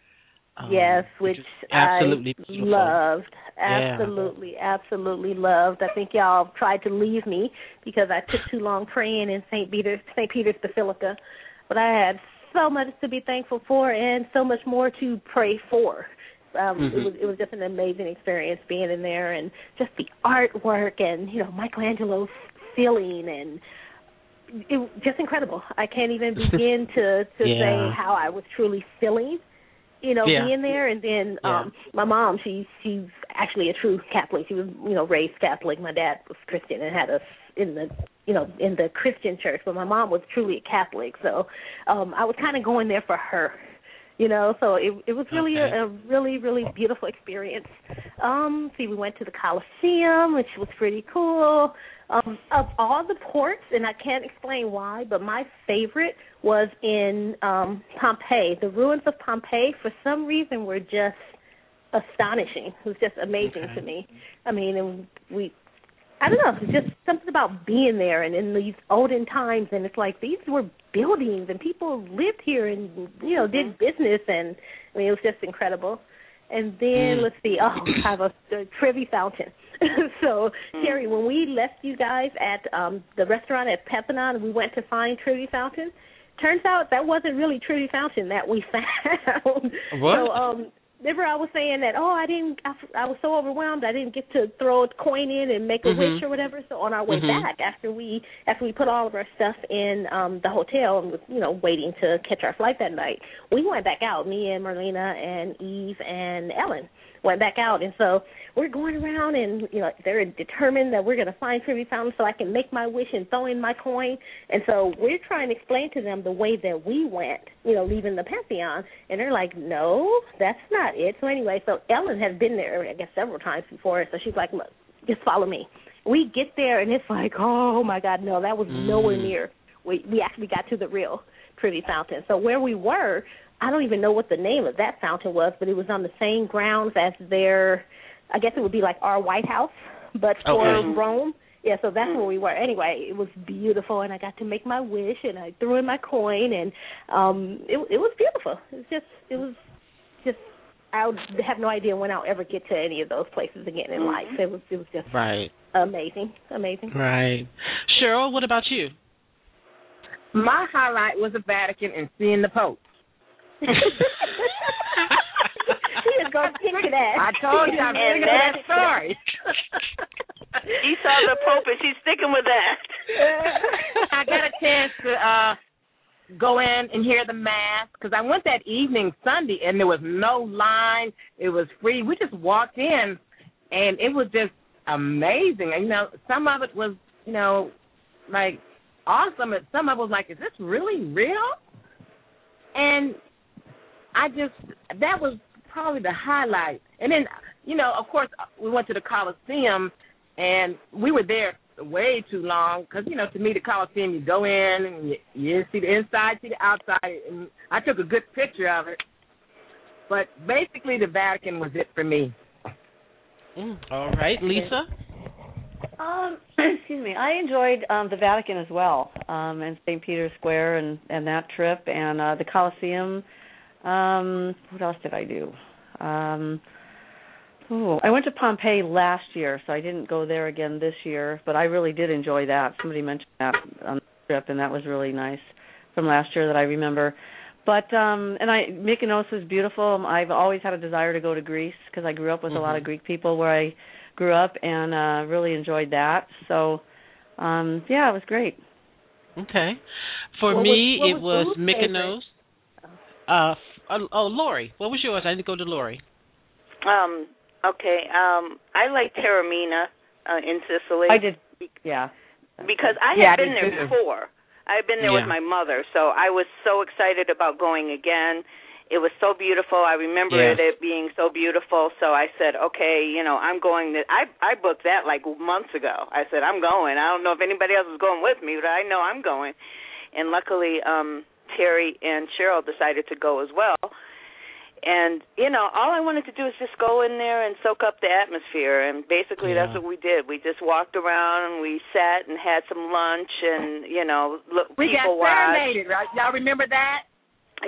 Um,
yes, which
was absolutely
I
beautiful.
loved,
Yeah.
absolutely, absolutely loved. I think y'all tried to leave me because I took too long praying in St. Peter's St. Peter's Basilica, but I had so much to be thankful for and so much more to pray for. Um,
Mhm.
It was it was just an amazing experience being in there and just the artwork and you know Michelangelo's ceiling and it was just incredible. I can't even begin to to
Yeah.
say how I was truly feeling you know,
Yeah.
being there. And then
Yeah.
um my mom, she she's actually a true Catholic. She was, you know, raised Catholic. My dad was Christian and had us in the you know in the Christian church, but my mom was truly a Catholic. So um I was kind of going there for her. You know, so it it was really
Okay.
a, a really really beautiful experience. Um, see, we went to the Coliseum, which was pretty cool. Um, of all the ports, and I can't explain why, but my favorite was in um Pompeii. The ruins of Pompeii, for some reason, were just astonishing. It was just amazing
Okay.
to me. I mean, and we I don't know, it's just something about being there and in these olden times and it's like these were buildings and people lived here and you know, did business and I mean it was just incredible. And then
Mm.
let's see, oh, I have a, a Trevi fountain. so Terry, when we left you guys at um the restaurant at Pepanon, we went to find Trevi fountain. Turns out that wasn't really Trevi fountain that we found.
What?
So um remember I was saying that oh I didn't I, I was so overwhelmed I didn't get to throw a coin in and make a
Mhm.
wish or whatever. So on our way
Mhm.
back after we after we put all of our stuff in um the hotel and was you know waiting to catch our flight that night, we went back out. Me and Marlena and Eve and Ellen went back out, and so we're going around and you know they're determined that we're going to find Trevi Fountain so I can make my wish and throw in my coin. And so we're trying to explain to them the way that we went, you know, leaving the Pantheon, and they're like, no, that's not it. So anyway, so Ellen has been there, I guess, several times before, so she's like, look, just follow me. We get there, and it's like, oh my God, no, that was nowhere
Mm.
near. We we actually got to the real Trevi Fountain. So where we were, I don't even know what the name of that fountain was, but it was on the same grounds as their, I guess it would be like our White House, but for
Okay.
Rome. Yeah, so that's where we mm-hmm. were. Anyway, it was beautiful, and I got to make my wish, and I threw in my coin, and um, it it was beautiful. It was just, it was just. I would have no idea when I'll ever get to any of those places again in life. Mm-hmm. It was, it was just
Right.
amazing, amazing.
Right. Cheryl, what about you?
My highlight was the Vatican and seeing the Pope.
she is going to stick that.
I told you I'm
And
sticking to that
that's-
story.
He saw the Pope and she's sticking with that.
I got a chance to uh go in and hear the mass because I went that evening Sunday and there was no line. It was free. We just walked in and it was just amazing. And, you know, some of it was, you know, like awesome. And some of it was like, is this really real? And I just that was probably the highlight. And then, you know, of course, we went to the Coliseum and we were there way too long because you know to me the Coliseum you go in and you, you see the inside, see the outside, and I took a good picture of it. But basically, the Vatican was it for me.
Mm, all right, Lisa.
Um, excuse me. I enjoyed um the Vatican as well, um, and St. Peter's Square and and that trip, and uh the Colosseum. Um, what else did I do? Um, oh, I went to Pompeii last year, so I didn't go there again this year. But I really did enjoy that. Somebody mentioned that on the trip, and that was really nice from last year that I remember. But um and I Mykonos was beautiful. I've always had a desire to go to Greece because I grew up with a lot of
Mhm.
Greek people where I grew up and uh really enjoyed that. So um yeah, it was great.
Okay. For
What was-
me,
what
it
was
was
Boo's
Mykonos. Uh, oh, oh, Lori, what was yours? I need to go to Lori.
Um, okay. Um, I like Taormina uh, in Sicily.
I did yeah.
because I
Yeah, I
had been there
too.
before. I had been there
Yeah.
with my mother, so I was so excited about going again. It was so beautiful. I remember
Yeah.
it, it being so beautiful. So I said, okay, you know, I'm going. To, I I booked that like months ago. I said I'm going. I don't know if anybody else is going with me, but I know I'm going. And luckily, um, Terry and Cheryl decided to go as well. And you know, all I wanted to do is just go in there and soak up the atmosphere. And basically, that's what we did. We just walked around and we sat and had some lunch and you know, look,
We got
people watched.
serenaded, right? Y'all remember that?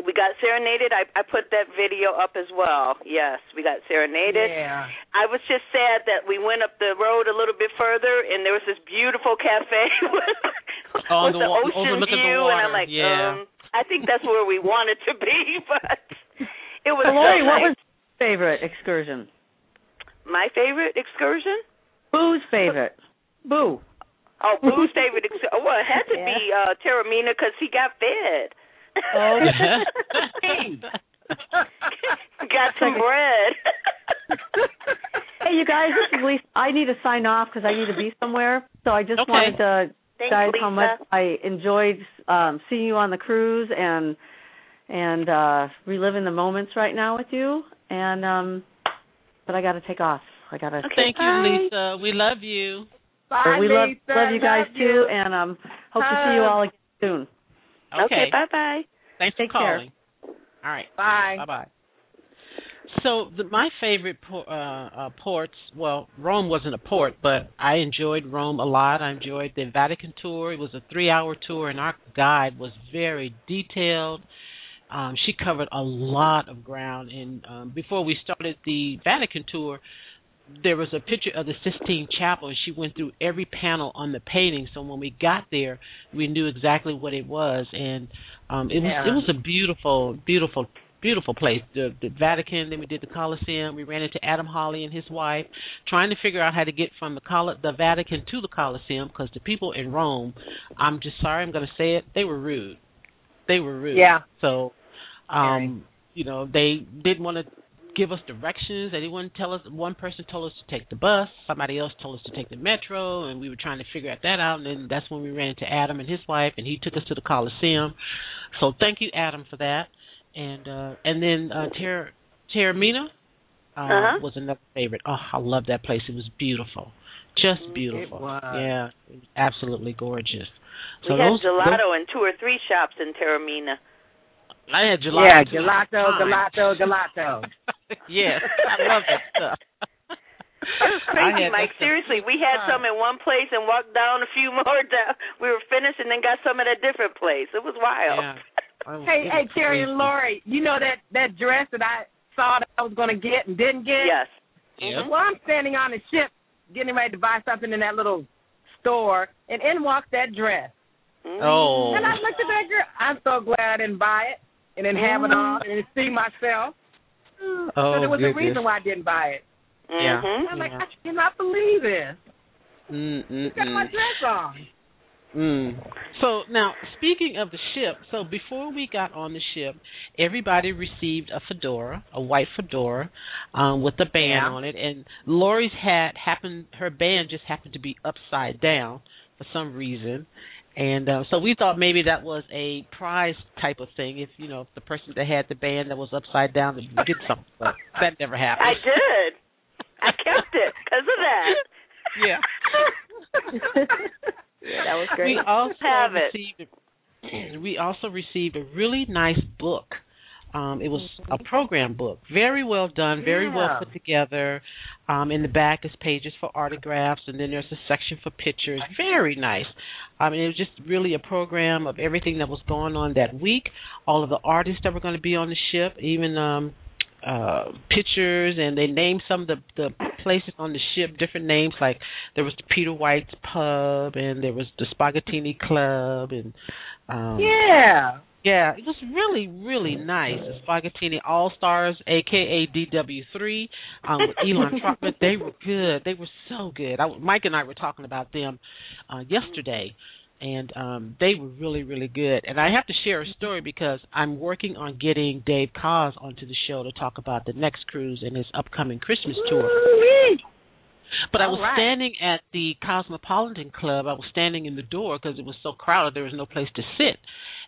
We got serenaded. I I put that video up as well. Yes, we got serenaded.
Yeah.
I was just sad that we went up the road a little bit further and there was this beautiful cafe with,
On
with
the
the
wa-
ocean
overlooking the
view and I'm
water,
like,
yeah.
um I think that's where we wanted to be, but it was
So Lori,
so
what was your favorite excursion?
my favorite excursion?
Boo's favorite. Boo.
Oh, Boo's favorite excursion. Well, it had to be uh Taormina because he got fed.
Oh.
Got some bread.
hey, you guys, this is Lisa. I need to sign off because I need to be somewhere. So I just
Okay.
wanted to
Thanks,
guys
Lisa.
how much I enjoyed um seeing you on the cruise and and uh reliving the moments right now with you. And um but I got to take off. I got to.
Okay.
Thank you,
Bye.
Lisa. We love you.
Bye,
we love
Lisa.
love you guys
Love
too,
you.
and um hope to see you all again soon.
Okay.
bye bye.
Thanks
Take
for
care.
calling. All right.
Bye.
Bye bye. So the, my favorite por- uh, uh, ports, well, Rome wasn't a port, but I enjoyed Rome a lot. I enjoyed the Vatican tour. It was a three-hour tour, and our guide was very detailed. Um, she covered a lot of ground. And um, before we started the Vatican tour, there was a picture of the Sistine Chapel, and she went through every panel on the painting. So when we got there, we knew exactly what it was, and um, it was it was a beautiful, beautiful, beautiful place. The the Vatican. Then we did the Colosseum. We ran into Adam Holly and his wife, trying to figure out how to get from the Col- the Vatican to the Colosseum because the people in Rome, I'm just sorry, I'm going to say it, they were rude. They were rude.
Yeah.
So, um, you know, they didn't want to give us directions. They didn't want to tell us. One person told us to take the bus. Somebody else told us to take the metro, and we were trying to figure out that out. And then that's when we ran into Adam and his wife, and he took us to the Coliseum. So thank you, Adam, for that. And uh, and then uh, Ter- Taormina uh,
Uh-huh.
was another favorite. Oh, I love that place. It was beautiful, just beautiful.
was.
Yeah, absolutely gorgeous.
We had
those,
gelato in two or three shops in Taormina.
those- I had gelato.
Yeah, gelato, gelato, gelato.
yes, I love that stuff.
It was crazy, Mike. Seriously, we had some in one place and walked down a few more down. We were finished and then got some at a different place. It was wild.
Yeah.
Hey, hey,
Carrie
and Lori, you know that that dress that I saw that I was going to get and didn't get?
yes.
Yep.
Well, I'm standing on the ship getting ready to buy something in that little store, and in walks that dress.
Mm.
Oh.
And I looked at that girl. I'm so glad I didn't buy it and didn't have it on and didn't see myself.
Oh,
so there was
goodness.
a reason why I didn't buy it.
Yeah.
Mhm.
I'm like,
Yeah.
I cannot believe this.
Mm mm mm.
Got my dress on.
Mm. So now, speaking of the ship, so before we got on the ship, everybody received a fedora, a white fedora, um, with a band
Yeah.
on it, and Lori's hat happened. Her band just happened to be upside down for some reason, and uh, so we thought maybe that was a prize type of thing. If you know, if the person that had the band that was upside down would get something, but that never happened.
I did. I kept it because of that.
Yeah.
that was great.
We also
Have it.
received we also received a really nice book. Um, it was a program book, very well done, very well put together. Um, in the back is pages for autographs, and then there's a section for pictures. Very nice. I mean, it was just really a program of everything that was going on that week. All of the artists that were going to be on the ship, even um, uh pictures and they named some of the the places on the ship different names like there was the Peter White's pub and there was the Spaghettini Club and um
Yeah.
yeah, it was really, really nice. The Spaghettini All Stars, aka DW3, um, with Elan Trotman. They were good. They were so good. I, Mike and I were talking about them uh, yesterday, and um, they were really, really good. And I have to share a story because I'm working on getting Dave Koz onto the show to talk about the next cruise and his upcoming Christmas tour. But I was
right.
standing at the Cosmopolitan Club. I was standing in the door because it was so crowded. There was no place to sit,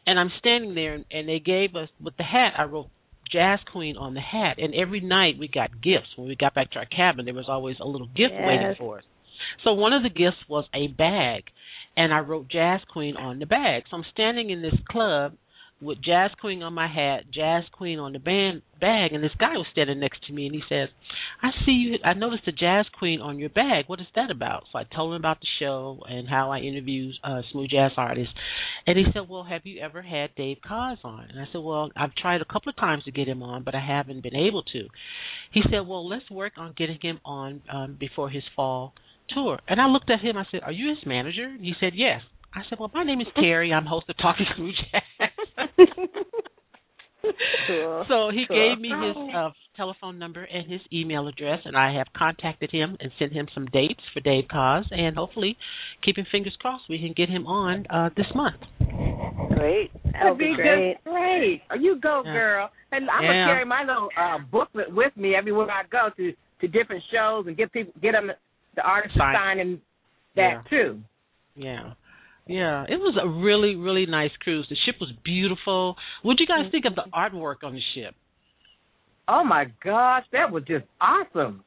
and I'm standing there, and, and they gave us with the hat. I wrote Jazz Queen on the hat, and every night we got gifts. When we got back to our cabin, there was always a little gift waiting for us. So one of the gifts was a bag, and I wrote Jazz Queen on the bag. So I'm standing in this club with Jazz Queen on my hat, Jazz Queen on the band bag, and this guy was standing next to me, and he says, "I see you. I noticed the Jazz Queen on your bag. What is that about?" So I told him about the show and how I interview uh, smooth jazz artists, and he said, "Well, have you ever had Dave Koz on?" And I said, "Well, I've tried a couple of times to get him on, but I haven't been able to." He said, "Well, let's work on getting him on um, before his fall tour." And I looked at him. I said, "Are you his manager?" And he said, "Yes." I said, "Well, my name is Terry. I'm host of Talking Smooth Jazz."
cool.
So he
Cool.
gave me his uh, telephone number and his email address, and I have contacted him and sent him some dates for Dave Koz, and hopefully, keeping fingers crossed, we can get him on uh, this month.
great.
That would be great.
just great. Oh, you go,
Yeah.
girl. And I'm
Yeah.
gonna carry my little uh, booklet with me everywhere I go to to different shows and get people get them the artists to
Sign.
sign in that
Yeah.
too.
Yeah. Yeah, it was a really, really nice cruise. The ship was beautiful. What do you guys mm-hmm. think of the artwork on the ship?
Oh my gosh, that was just awesome.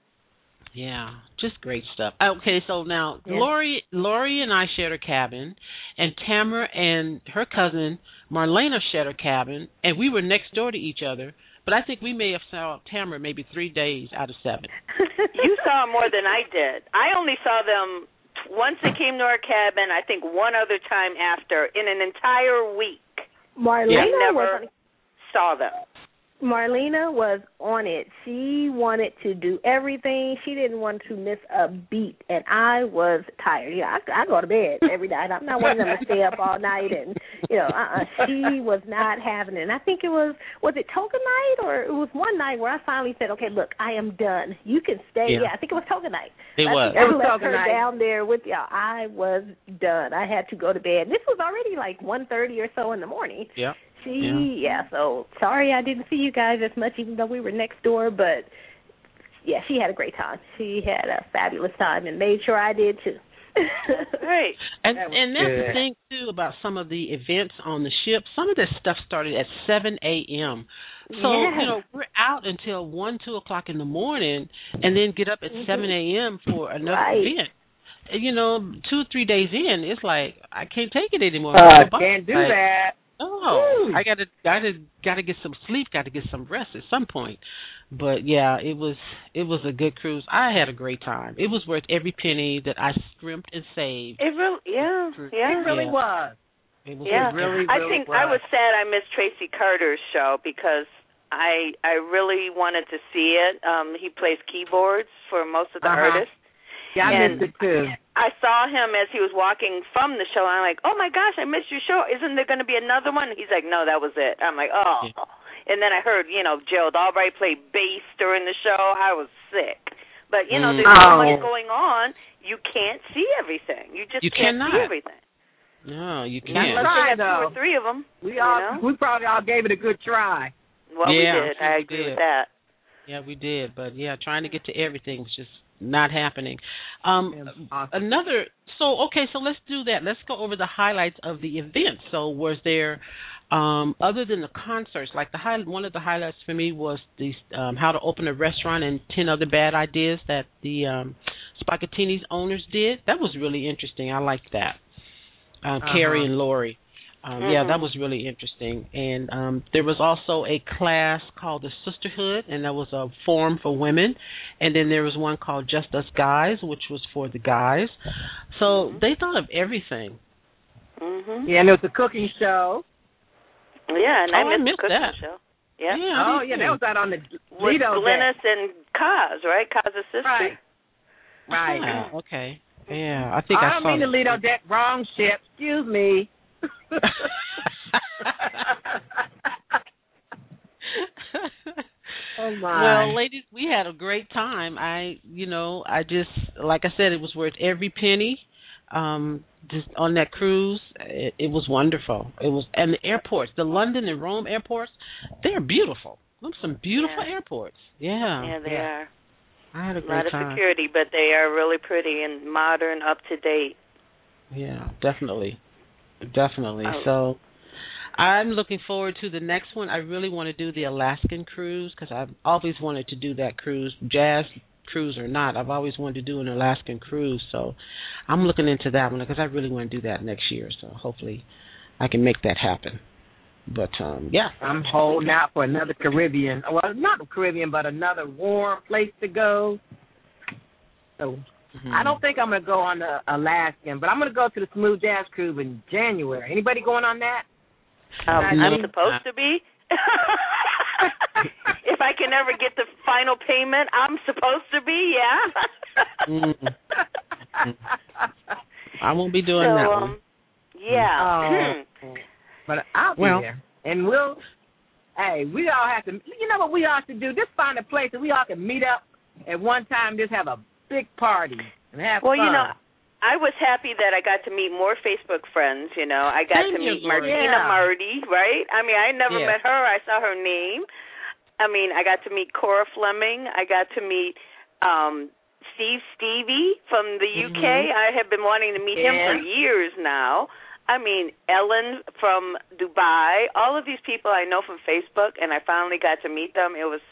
Yeah, just great stuff. Okay, so now
Yeah.
Lori, Lori and I shared a cabin, and Tamara and her cousin Marlena shared a cabin, and we were next door to each other. But I think we may have saw Tamara maybe three days out of seven.
You saw more than I did. I only saw them t- once they came to our cabin. I think one other time after in an entire week.
Marlena
I
was
never saw them.
Marlena was on it. She wanted to do everything. She didn't want to miss a beat, and I was tired. Yeah, I, I go to bed every night. I'm not one of them to stay up all night, and you know, uh-uh. she was not having it. And I think it was was it toga night or it was one night where I finally said, okay, look, I am done. You can stay.
Yeah.
Yeah, I think it was toga night.
It
I
was.
think I
It was
left
toga
her
night.
down there with y'all. I was done. I had to go to bed. And this was already like one thirty or so in the morning.
Yeah.
She
Yeah.
yeah. so sorry I didn't see you guys as much even though we were next door, but yeah, she had a great time. She had a fabulous time and made sure I did too.
Right.
And
That
and that's the thing too about some of the events on the ship. Some of this stuff started at seven a.m. So
Yes.
you know we're out until one, two o'clock in the morning, and then get up at seven a.m. for another
Right.
event. And, You know, two three days in, it's like I can't take it anymore.
Uh, can't do
like,
that.
Oh,
Woo.
I gotta gotta gotta get some sleep. Got to get some rest at some point. But yeah, it was it was a good cruise. I had a great time. It was worth every penny that I scrimped and saved.
It really, yeah, yeah.
It really
Yeah.
was.
It was
Yeah,
It really,
I
really
think I was
was.
sad I missed Tracy Carter's show because I I really wanted to see it. Um he plays keyboards for most of the
Uh-huh.
artists.
Yeah, I
And-
missed it too.
I saw him as he was walking from the show and I'm like, "Oh my gosh, I missed your show. Isn't there going to be another one?" He's like, "No, that was it." I'm like, "Oh."
Yeah.
And then I heard, you know, Gerald Albright play bass during the show. I was sick. But, you know,
Mm.
there's so
Oh.
much going on, you can't see everything. You just
You
can't
cannot.
see everything.
No, you can't.
Unless
Try,
you have two or three of them.
We all
know?
we probably all gave it a good try.
Well,
Yeah,
we did. I agree
did.
with that.
Yeah, we did, but yeah, trying to get to everything was just not happening. Um,
awesome.
another. So okay, so let's do that. Let's go over the highlights of the event. So was there, um, other than the concerts, like the high, one of the highlights for me was the um, how to open a restaurant and ten other bad ideas that the um, Spaghettini's owners did. That was really interesting. I liked that. Um, Carrie
Uh-huh.
and Lori. Um, Yeah,
Mhm.
that was really interesting. And um, there was also a class called the Sisterhood, and that was a forum for women. And then there was one called Just Us Guys, which was for the guys. So they thought of everything.
Mhm.
Yeah, and there was a cooking show.
Yeah, and I
Oh, I
missed the cooking
that.
show. Yeah.
Yeah,
Oh yeah, that was out on the
With Glennis
deck.
and Koz, right? Koz's sister.
Right. Right.
Ah, okay. Yeah, I think
I
I,
don't mean the
that.
Lido deck. Wrong ship. Excuse me. oh my.
Well, ladies, we had a great time. I, you know, I just, like I said, it was worth every penny. Um, just on that cruise, it, it was wonderful. It was, and the airports, the London and Rome airports, they're beautiful. Them some beautiful
Yeah.
airports. Yeah,
Yeah, they
Yeah.
are.
I had a
A
great
lot of
time.
security, but they are really pretty and modern, up to date.
Yeah, definitely, definitely.
Oh.
So, I'm looking forward to the next one. I really want to do the Alaskan cruise because I've always wanted to do that cruise, jazz cruise or not. I've always wanted to do an Alaskan cruise. So, I'm looking into that one because I really want to do that next year. So, hopefully, I can make that happen. But um yeah,
I'm holding out for another Caribbean. Well, not Caribbean, but another warm place to go. So
Mhm.
I don't think I'm gonna go on the Alaskan, but I'm gonna go to the Smooth Jazz Cruise in January. Anybody going on that?
Um,
I
I'm
know.
supposed to be. if I can ever get the final payment, I'm supposed to be. Yeah.
Mm. I won't be doing
so,
that
um,
one.
Yeah.
Oh. but I'll be
Well-
there, and we'll. Hey, we all have to. You know what we all should do? Just find a place that we all can meet up at one time. Just have a big party and have
well,
fun.
you know, I was happy that I got to meet more Facebook friends. You know, I got
Same
to meet. Martina
Yeah.
Marty, right? I mean, I never
Yeah.
met her. I saw her name. I mean, I got to meet Cora Fleming. I got to meet um Steve Stevie from the UK.
Mhm.
I have been wanting to meet him for years now. I mean, Ellen from Dubai. All of these people I know from Facebook, and I finally got to meet them. It was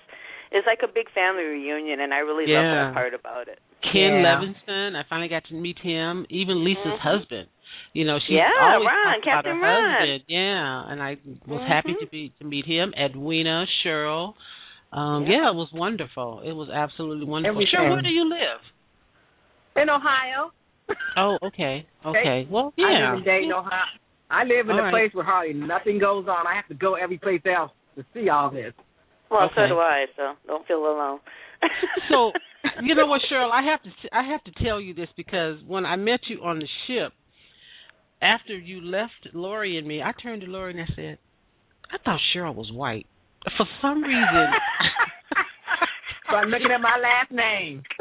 it's like a big family reunion, and I really love that part about it.
Ken
Yeah.
Levinston, I finally got to meet him. Even Lisa's
Mhm.
husband. You know, she's
Yeah,
always
Ron,
talked about
Captain
her
Ron.
husband. Yeah, and I was happy
Mhm.
to be to meet him. Edwina, Cheryl. Um,
Yeah.
yeah. it was wonderful. It was absolutely wonderful.
Everything.
Cheryl, where do you live?
In Ohio.
Oh, okay, okay. Well, yeah.
I
yeah.
live in Dayton, Ohio. I live in
All
a
right.
place where hardly nothing goes on. I have to go every place else to see all this.
Well, so do I. So don't feel alone.
So, you know what, Cheryl? I have to I have to tell you this because when I met you on the ship, after you left Lori and me, I turned to Lori and I said, "I thought Cheryl was white." For some reason,
so I'm looking at my last name.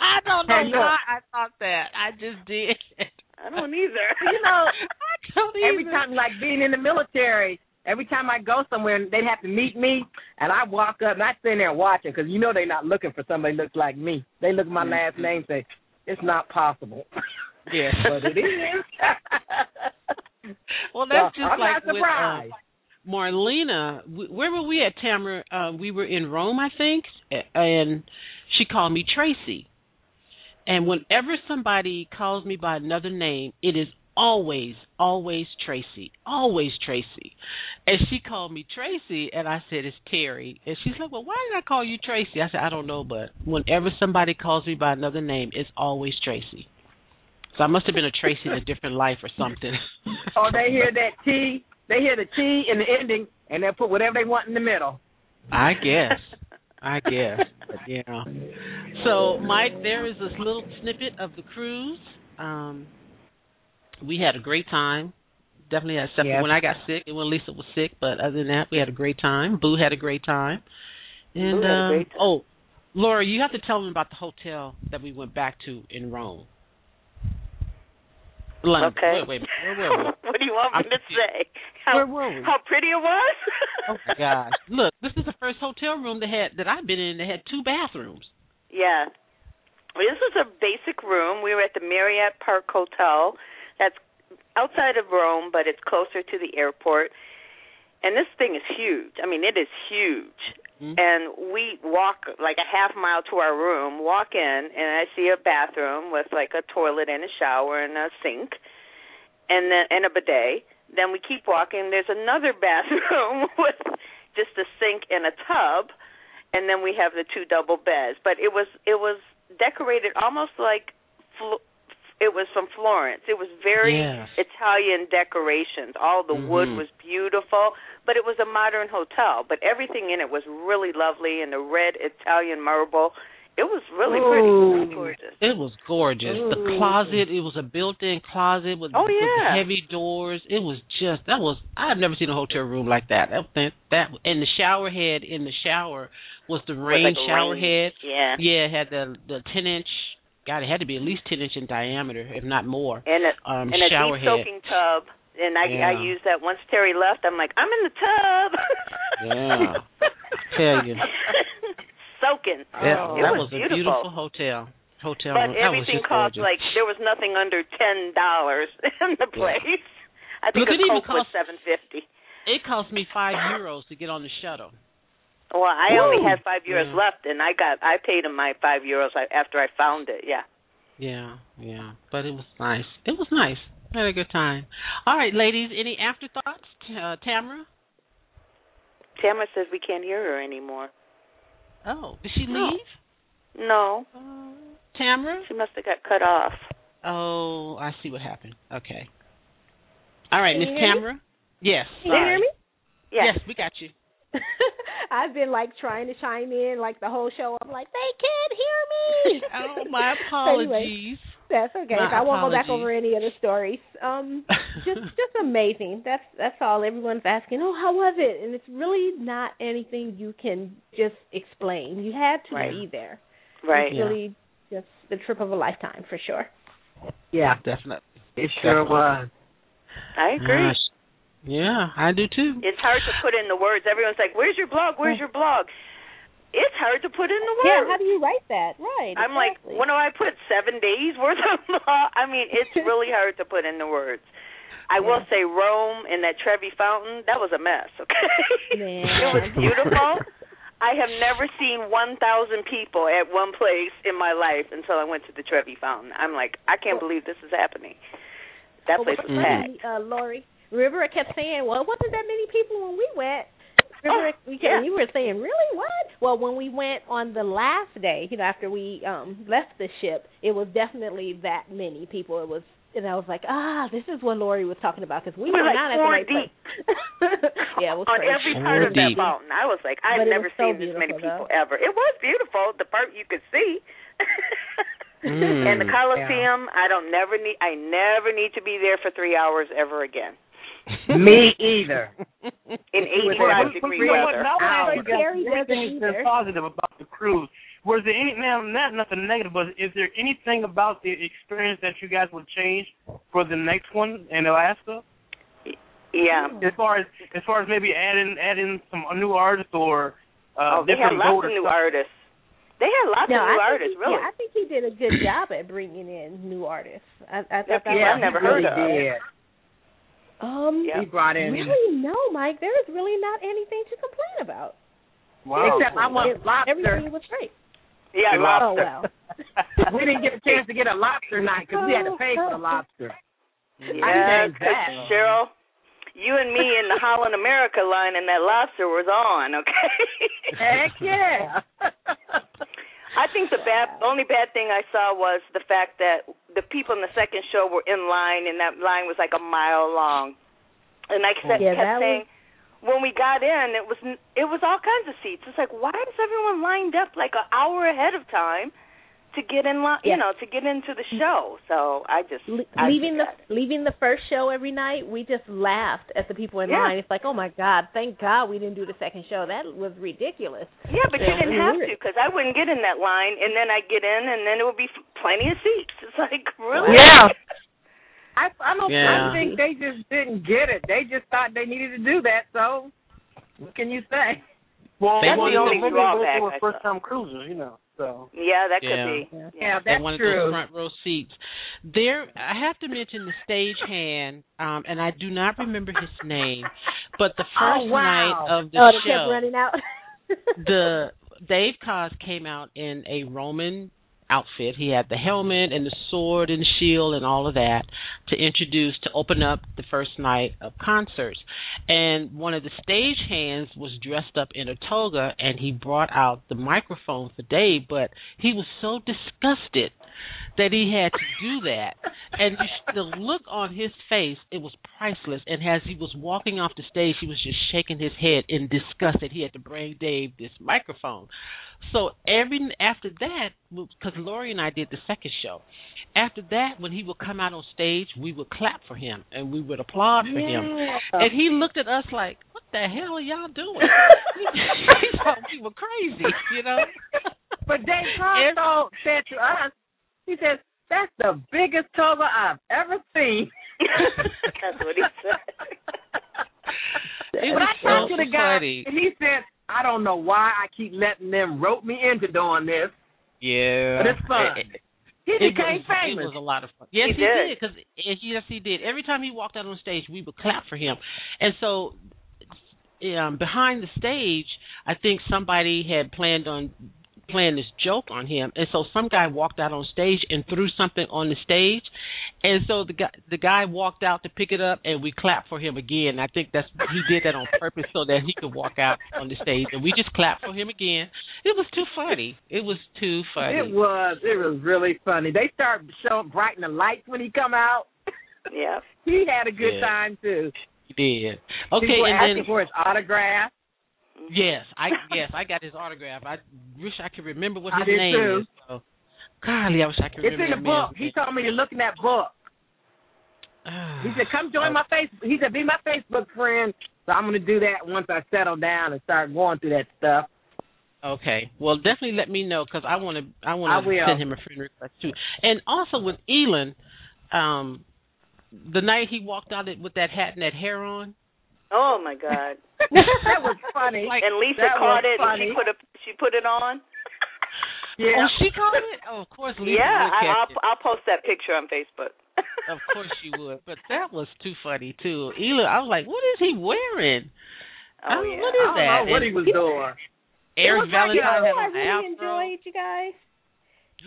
I don't know
Hey,
why I thought that. I just did.
I don't either.
You know,
I don't
every
even-
time, like being in the military, every time I go somewhere, they'd have to meet me, and I walk up and I stand there watching because you know they're not looking for somebody that looks like me. They look at my last name and say, "It's not possible."
Yes.
but it is.
Well, that's
So,
just
I'm
like
not
with, uh, Marlena. Where were we at, Tamara? Uh, we were in Rome, I think, and she called me Tracy. And whenever somebody calls me by another name, it is always, always Tracy, always Tracy. And she called me Tracy, and I said it's Terry. And she's like, "Well, why did I call you Tracy?" I said, "I don't know, but whenever somebody calls me by another name, it's always Tracy." So I must have been a Tracy in a different life or something.
oh, they hear that T, they hear the T in the ending, and they'll put whatever they want in the middle.
I guess. I guess. But, yeah. So, Mike, there is this little snippet of the cruise. Um, we had a great time. Definitely had except
Yes.
when I got sick and when Lisa was sick, but other than that, we had a great time. Boo had a great time. And
Boo had a
um,
great time.
oh, Laura, you have to tell them about the hotel that we went back to in Rome. London.
Okay.
Wait, wait, where were we?
what do you want me
I'm
to say? How,
Where were we?
How pretty it was?
Oh my gosh! Look, this is the first hotel room that had that I've been in that had two bathrooms.
Yeah. Well, this was a basic room. We were at the Marriott Park Hotel. That's outside of Rome, but it's closer to the airport. And this thing is huge. I mean, it is huge.
Mhm.
And we walk like a half mile to our room, walk in, and I see a bathroom with like a toilet and a shower and a sink, and then and a bidet. Then we keep walking. There's another bathroom with just a sink and a tub, and then we have the two double beds. But it was it was decorated almost like fl- it was from Florence. It was very
Yes.
Italian decorations. All the wood
Mhm.
was beautiful, but it was a modern hotel. But everything in it was really lovely, and the red Italian marble. It was really pretty. It was gorgeous.
It was gorgeous. The closet, it was a built-in closet with,
Oh,
with heavy doors. It was just that was I've never seen a hotel room like that. That that, and the shower head in the shower was the rain
like,
shower
rain-
head.
Yeah.
Yeah, it had the the ten inch. God, it had to be at least ten inch in diameter, if not more.
And a
Um,
and a
shower
deep soaking tub. And I I used that once Terry left. I'm like, I'm in the tub.
Yeah. Tell you.
Soaking.
That,
Oh.
that was,
was
a
beautiful.
beautiful hotel. Hotel
But. Everything cost
gorgeous.
like there was nothing under ten dollars in the place. I think
Look, it
a
even
Coke was
cost-
seven fifty.
It cost me five euros to get on the shuttle.
Well, I only had five euros
Yeah.
left, and I got I paid him my five euros after I found it. Yeah.
Yeah, yeah. But it was nice. It was nice. I had a good time. All right, ladies, any afterthoughts? Uh, Tamara?
Tamara says we can't hear her anymore.
Oh, did she
No.
leave?
No,
Uh, Tamara?
she must have got cut off.
Oh, I see what happened. Okay. All right, Miss? Tamara? Yes.
Can you hear me?
Yes.
Yes, we got you.
I've been like trying to chime in like the whole show. I'm like, they can't hear me.
Oh, my apologies.
Anyway, that's okay.
My
I won't go back over any of the stories. Um, just just amazing. That's that's all. Everyone's asking, oh, how was it? And it's really not anything you can just explain. You had to
Right.
be there.
Right.
It's
Yeah.
really just the trip of a lifetime for sure.
Yeah,
Definitely.
it sure was.
I agree.
Gosh. Yeah, I do too.
It's hard to put in the words. Everyone's like, "Where's your blog? Where's your blog?" It's hard to put in the words.
Yeah, how do you write that? Right.
I'm like, when do I put? Seven days worth of blog? I mean, it's really hard to put in the words. I will say Rome and that Trevi fountain, that was a mess, okay?
Man.
it was beautiful. I have never seen 1,000 people at one place in my life until I went to the Trevi fountain. I'm like, I can't believe this is happening. That
Well,
place was packed.
Uh, Lori, remember I kept saying, well, it wasn't that many people when we went. Remember,
Oh,
we kept,
yeah.
you were saying, really, what? Well, when we went on the last day, you know, after we um left the ship, it was definitely that many people. It was, and I was like, ah, this is what Lori was talking about because we
We're
were
like
not at the
four
right
deep.
place. yeah, it was
on
crazy.
every part of that mountain. I was like, I've never
was so
seen this many
beautiful,
people ever. It was beautiful, the part you could see.
Mm.
and the Coliseum, I don't never need I never need to be there for three hours ever again.
Me either.
In eighty five degree
you know
weather.
Now I
Ow.
think that
Carrie doesn't
everything's been positive about the cruise. Was there any now not nothing negative, but is there anything about the experience that you guys would change for the next one in Alaska?
Yeah.
As far as as far as maybe adding adding some new artists or uh
oh, they had lots of new
stuff?
artists. They had lots
No,
of new
I think
artists,
he,
really.
Yeah, I think he did a good job at bringing in new artists. I, I thought that
Yeah,
was
I've never
he
heard of.
did.
Um,
Yeah.
He brought in.
really, no, Mike. There is really not anything to complain about.
Wow.
Except I want
It-
lobster.
Everything was great.
yeah,
Oh
lobster.
well.
we didn't get a chance to get a lobster night because we had to pay for the lobster.
Yeah,
changed that.
Cheryl, you and me in the Holland America line and that lobster was on, okay?
Heck yeah.
I think the bad only bad thing I saw was the fact that the people in the second show were in line and that line was like a mile long. And I kept,
Yeah,
kept saying when we got in it was it was all kinds of seats. It's like why is everyone lined up like an hour ahead of time to get in line, you know, to get into the show. So I just
Le-
I
leaving the
forgot.
leaving the first show every night, we just laughed at the people in
Yeah.
line. It's like, oh my god, thank God we didn't do the second show. That was ridiculous.
Yeah, but you didn't have
were.
to because I wouldn't get in that line, and then I'd get in, and then it would be plenty of seats. It's like really.
Yeah. I I don't
Yeah.
I think they just didn't get it. They just thought they needed to do that, so what can you say?
Well,
That's the
you
only
maybe
drawback
those were
I
first time cruisers, you know. So
Yeah, that could
Yeah.
be.
Yeah.
Yeah,
they
that's
wanted
true.
those front row seats. There, I have to mention the stagehand, um, and I do not remember his name, but the first
Oh, wow.
night of the
oh, they
show,
running out.
the Dave Koz came out in a Roman outfit. He had the helmet and the sword and shield and all of that to introduce to open up the first night of concerts. And one of the stage hands was dressed up in a toga and he brought out the microphone for Dave, but he was so disgusted that he had to do that. And you the look on his face, it was priceless. And as he was walking off the stage, he was just shaking his head in disgust that he had to bring Dave this microphone. So every after that, because Lori and I did the second show, after that, when he would come out on stage, we would clap for him and we would applaud for him. And he looked at us like, "What the hell are y'all doing?" he thought we were crazy, you know.
But Dave Costo said to us, he says, That's the biggest toga I've ever seen.
That's what he said.
It
but
was
I talked
so
to the guy,
funny.
and he said, I don't know why I keep letting them rope me into doing this,
Yeah,
but it's fun.
It- it-
He
it
became
was,
famous.
It was a lot of fun. Yes,
He
he,
did.
did. Because yes, he did. Every time he walked out on stage, we would clap for him. And so, um, behind the stage, I think somebody had planned on playing this joke on him, and so some guy walked out on stage and threw something on the stage, and so the guy the guy walked out to pick it up, and we clapped for him again. I think that's he did that on purpose so that he could walk out on the stage, and we just clapped for him again. It was too funny. It was too funny.
It was. It was really funny. They started showing brighten the lights when he come out.
yeah.
he had a good
Yeah.
time too.
He did. Okay,
People were
and
asking
then
for his autograph.
Yes, I yes I got his autograph. I wish I could remember what his name
too.
is. So, golly, I wish I could remember.
It's in the book. He told me to look in that book. He said, "Come join my face." He said, "Be my Facebook friend." So I'm going to do that once I settle down and start going through that stuff.
Okay. Well, definitely let me know because I want to. I want to send him a friend request too. And also with Elan, um, the night he walked out with that hat and that hair on.
Oh my God!
that was funny.
and Lisa caught it
funny.
and she put a she put it on.
yeah.
Oh, she caught it. Oh, of course, Lisa
yeah,
would
I,
catch
I'll
it.
I'll post that picture on Facebook.
Of course she would. But that was too funny too. Elan, I was like, what is he wearing? Oh, I
Oh
don't-
yeah.
What
I
is
don't
that?
know what
And
he was doing.
Eric
was like,
You
Valentine
know
had
who I really
afro.
enjoyed, you guys?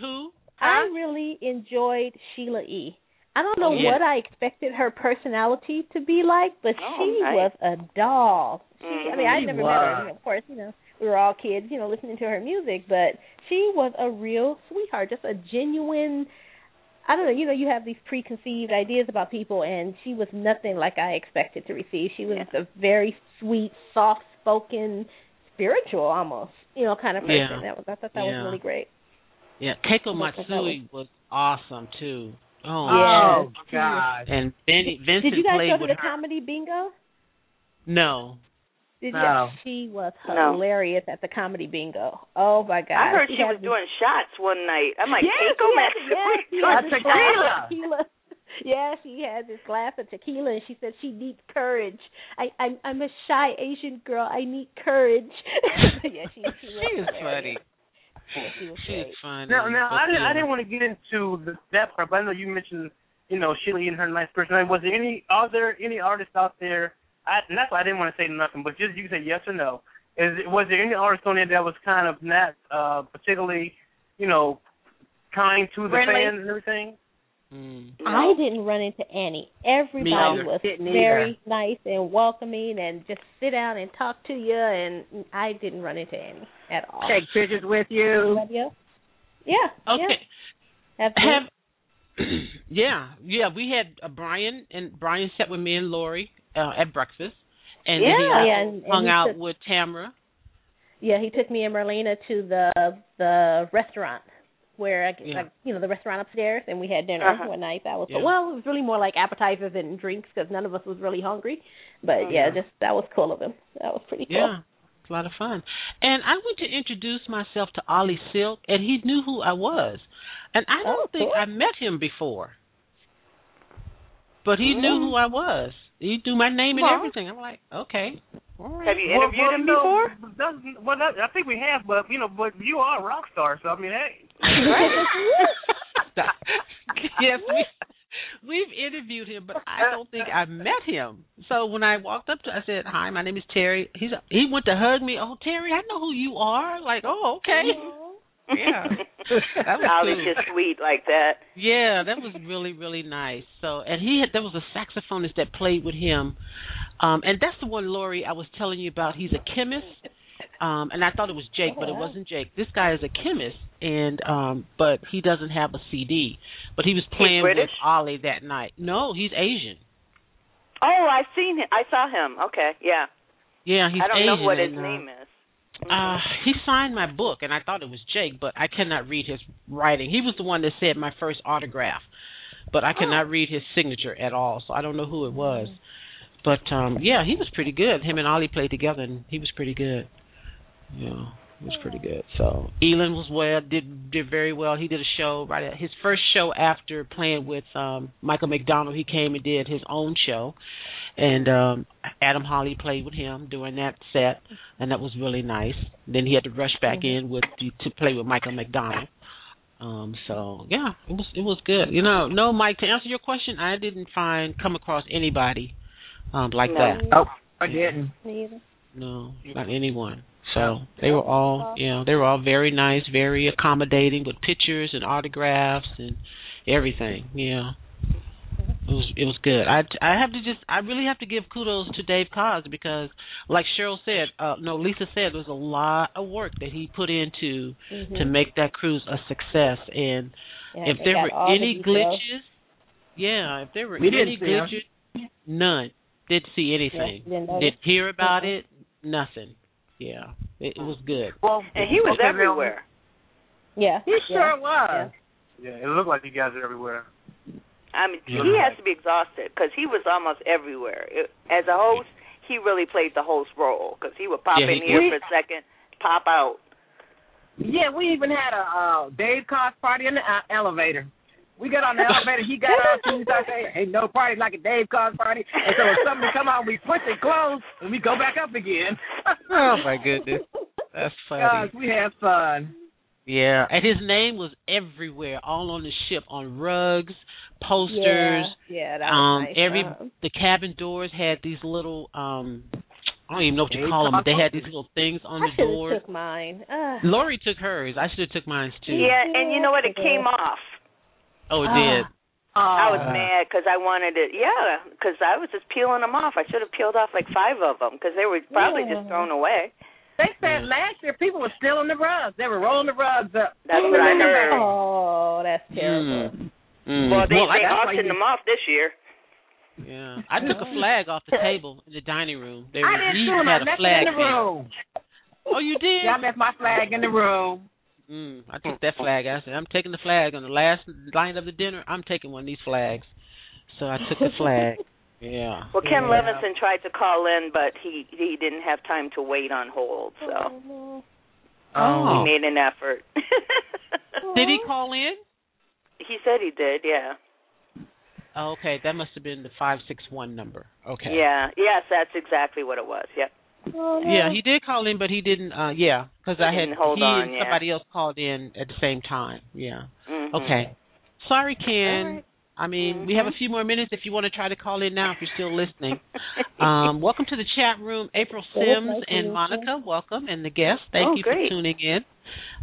Who?
I really enjoyed Sheila E. I don't know
Oh, yeah.
what I expected her personality to be like, but
Oh,
she
nice.
was a doll. She, I mean, I
She
never met her.
was.
You of course, you know, we were all kids, you know, listening to her music, but she was a real sweetheart, just a genuine. I don't know. You know, you have these preconceived ideas about people, and she was nothing like I expected to receive. She was a very sweet, soft-spoken, spiritual, almost, you know, kind of person.
Yeah.
That was. I thought that
Yeah.
was really great.
Yeah, Keiko
I thought
Matsui was awesome too. Oh,
Oh
Yes.
God.
and Benny Vincent
Did you guys
played
go to the
her.
comedy bingo?
No.
Did
No.
you? She was
No.
hilarious at the comedy bingo. Oh my god!
I heard she,
had
was
this-
doing shots one night. I'm like,
Yes,
Keiko
she had- yes,
A
had
tequila.
tequila. Yeah, she had this glass of tequila, and she said she needs courage. I, I'm I'm a shy Asian girl. I need courage. yeah, she, she, was
She is
hilarious.
funny.
Yeah, she was
She
great.
is.
Now, now I didn't. I didn't want to get into the, that part, but I know you mentioned, you know, Sheila E. and her nice personality. Was there any, are there any artists out there? I, and that's why I didn't want to say nothing, but just you can say yes or no. Is it, was there any artist on there that was kind of not uh particularly, you know, kind to the
Friendly?
fans and everything?
Mm.
I didn't run into any. Everybody was
Didn't
very nice and welcoming, and just sit down and talk to you. And I didn't run into any at all.
Take pictures with you.
Anybody else? Yeah.
Okay.
Yeah.
Have yeah, yeah. We had uh, Brian and Brian sat with me and Lori uh, at breakfast, and then he
Yeah.
also
Yeah, and- and
hung
he
out
took-
with Tamara.
Yeah, he took me and Merlina to the the restaurant where I,
Yeah.
like you know the restaurant upstairs, and we had dinner
Uh-huh.
one night. That was
Yeah.
well, it was really more like appetizers and drinks because none of us was really hungry. But yeah,
Mhm.
just that was cool of him. That was pretty cool.
Yeah, it's a lot of fun. And I went to introduce myself to Oli Silk, and he knew who I was. And I don't
Oh,
think
cool.
I met him before, but he mm. knew who I was. He knew my name and everything. I'm like, okay, all right.
Have you
Well,
interviewed
well,
him
no,
before?
that's- well, that, I think we have, but you know, but you are a rock star, so I mean, hey.
yes, we we've interviewed him, but I don't think I met him. So when I walked up to, I said, "Hi, my name is Terry." He's he went to hug me. Oh, Terry, I know who you are. Like, oh, okay. Yeah. That was
Oli's
cool.
just sweet like that.
Yeah, that was really really nice. So, and he had there was a saxophonist that played with him, um, and that's the one Lori I was telling you about. He's a chemist, um, and I thought it was Jake, but it wasn't Jake. This guy is a chemist, and um, but he doesn't have a CD. But he was playing with? Oli that night. No, he's Asian.
Oh, I've seen him. I saw him. Okay, yeah.
Yeah, he's Asian.
I don't
Asian.
know what his
and, uh,
name is.
Uh, he signed my book, and I thought it was Jake, but I cannot read his writing. He was the one that said my first autograph, but I cannot read his signature at all, so I don't know who it was. But um yeah, he was pretty good. Him and Oli played together, and he was pretty good. Yeah, he was pretty good. So Elan was well, did did very well. He did a show right at his first show after playing with um Michael McDonald. He came and did his own show, and um Adam Hawley played with him during that set, and that was really nice. Then he had to rush back in with to play with Michael McDonald. Um, so yeah, it was it was good. You know, no, Mike. To answer your question, I didn't find come across anybody um like
No.
that.
Oh, I didn't.
Me either.
No, not anyone. So they were all, you know, they were all very nice, very accommodating with pictures and autographs and everything. Yeah, it was it was good. I I have to just I really have to give kudos to Dave Koz because, like Cheryl said, uh no Lisa said, there's a lot of work that he put into
Mhm.
to make that cruise a success. And
Yeah,
if there were
all the
any glitches, yeah, if there were
We
any
see 'em.
glitches, none. Didn't see anything.
Yeah, didn't.
Didn't hear about
Mhm.
it. Nothing. Yeah, it, it was good.
Well,
And he was
okay,
everywhere.
Yeah.
He
yeah.
sure was.
Yeah, it looked like you guys are everywhere.
I mean,
Yeah.
he has to be exhausted because he was almost everywhere. It, as a host, he really played the host role because he would pop
Yeah,
in
he
here
did.
for a second, pop out.
Yeah, we even had a uh, Dave Koz party in the uh, elevator. We got on the elevator. He got out. He started saying, "Hey, no party like a Dave Koz party." And so if somebody come out, we push it close and we go back up again.
oh my goodness, that's funny.
Gosh, we have fun.
Yeah, and his name was everywhere, all on the ship, on rugs, posters.
Yeah, yeah that
um,
nice.
every
um,
the cabin doors had these little um, I don't even know what you call them.
Cost
They had these little things on
I
the
should have
doors.
took mine. Ugh.
Lori took hers. I should have took mine too.
Yeah, and you know what? It came off.
Oh, it
Ah.
did.
I was
Uh.
mad because I wanted it. Yeah, because I was just peeling them off. I should have peeled off like five of them because they were probably
Yeah.
just thrown away.
They said last year people were stealing the rugs. They were rolling the rugs up.
That's what I heard.
Oh, that's terrible.
Mm. Mm.
Well, they,
Well, I-
they auctioned them off this year.
Yeah, I took a flag off the table in the dining room. They
I
were,
didn't
each
do it. I
had a
left
flag
it in the
there.
room.
Oh, you did?
Yeah, I left my flag in the room.
Mm, I took that flag. I said, I'm taking the flag on the last line of the dinner. I'm taking one of these flags. So I took the flag. Yeah.
Well, Ken
Yeah.
Levinson tried to call in, but he he didn't have time to wait on hold, so
Oh.
he made an effort.
Did he call in?
He said he did. Yeah.
Oh, okay, that must have been the five six one number. Okay.
Yeah. Yes, that's exactly what it was. Yep.
Yeah, he did call in, but he didn't. uh Yeah, because I had
didn't hold
he
on,
and
yeah.
somebody else called in at the same time. Yeah.
Mhm.
Okay. Sorry, Ken.
All right.
I mean, we have a few more minutes if you want to try to call in now if you're still listening. um, welcome to the chat room, April Sims
thank
and Monica. Welcome, and the guests. Thank
Oh,
you
great.
for tuning in.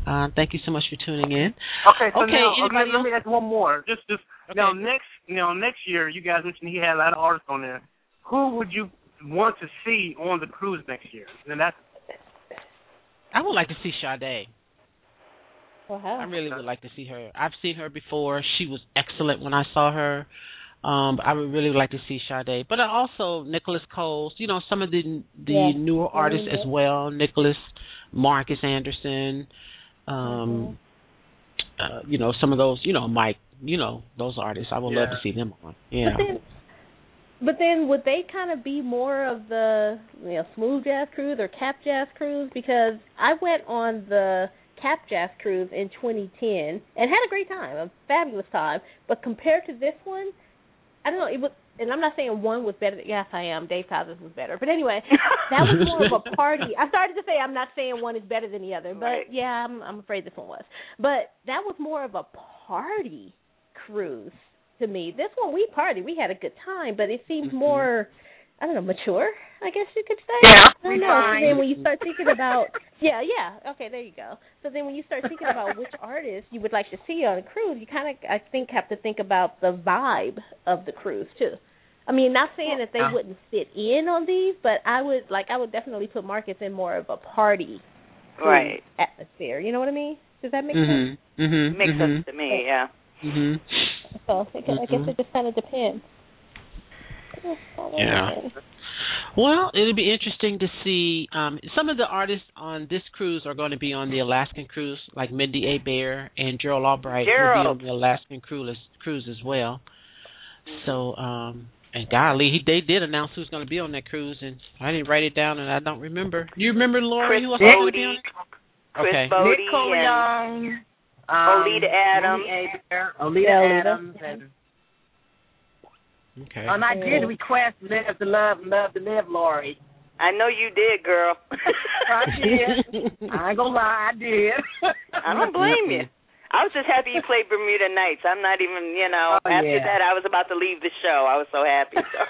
Uh, thank you so much for tuning in.
Okay, so
Okay,
now okay, let me ask one more. Just, just now next, you know, next year you guys mentioned he had a lot of artists on there. Who would you want to see on the cruise next year? And that's
I would like to see Sade. I really would like to see her. I've seen her before. She was excellent when I saw her. Um, I would really like to see Sade, but I also Nicholas Coles. You know, some of the the
Yeah.
newer artists
Yeah.
as well. Nicholas, Marcus Anderson. Um, uh, you know, some of those. You know, Mike. You know, those artists. I would love to see them on. Yeah.
But then, but then would they kind of be more of the you know smooth jazz cruise or cap jazz cruise? Because I went on the cap jazz cruise in 2010 and had a great time, a fabulous time. But compared to this one, I don't know. It was, and I'm not saying one was better. Than, Yes, I am. Dave Koz's was better. But anyway, that was more of a party. I started to say I'm not saying one is better than the other, but
Right.
yeah, I'm I'm afraid this one was. But that was more of a party cruise to me. This one we party, we had a good time, but it seems more I don't know, mature, I guess you could say.
Yeah,
I don't know. So then when you start thinking about Yeah, yeah. Okay, there you go. So then when you start thinking about which artists you would like to see on a cruise, you kind of I think have to think about the vibe of the cruise too. I mean, not saying that they
Yeah.
wouldn't fit in on these, but I would like I would definitely put Marcus in more of a party
Right.
atmosphere. You know what I mean? Does that make sense?
Mhm. Mhm.
Makes
mhm.
sense to me. Yeah.
Mhm.
So I guess, I guess it just kind of depends.
Yeah. Well, it'll be interesting to see. Um, some of the artists on this cruise are going to be on the Alaskan cruise, like Mindi Abair and Gerald Albright will be on the Alaskan cruise cruise as well. So, um, and golly, he, they did announce who's going to be on that cruise, and I didn't write it down, and I don't remember. You remember Lori?
Chris
who else was going to be
Botti,
on it?
Chris
Okay.
Botti,
Nick
and
Young, um,
Oleta Adams.
Oleta Oleta
Adams, and
Okay.
and I did request "Live to Love, Love to Live," Lori.
I know you did, girl.
I did. I ain't gonna lie, I did.
I don't blame you. I was just happy you played Bermuda Nights. I'm not even, you know.
Oh,
after
yeah.
that, I was about to leave the show. I was so happy. So.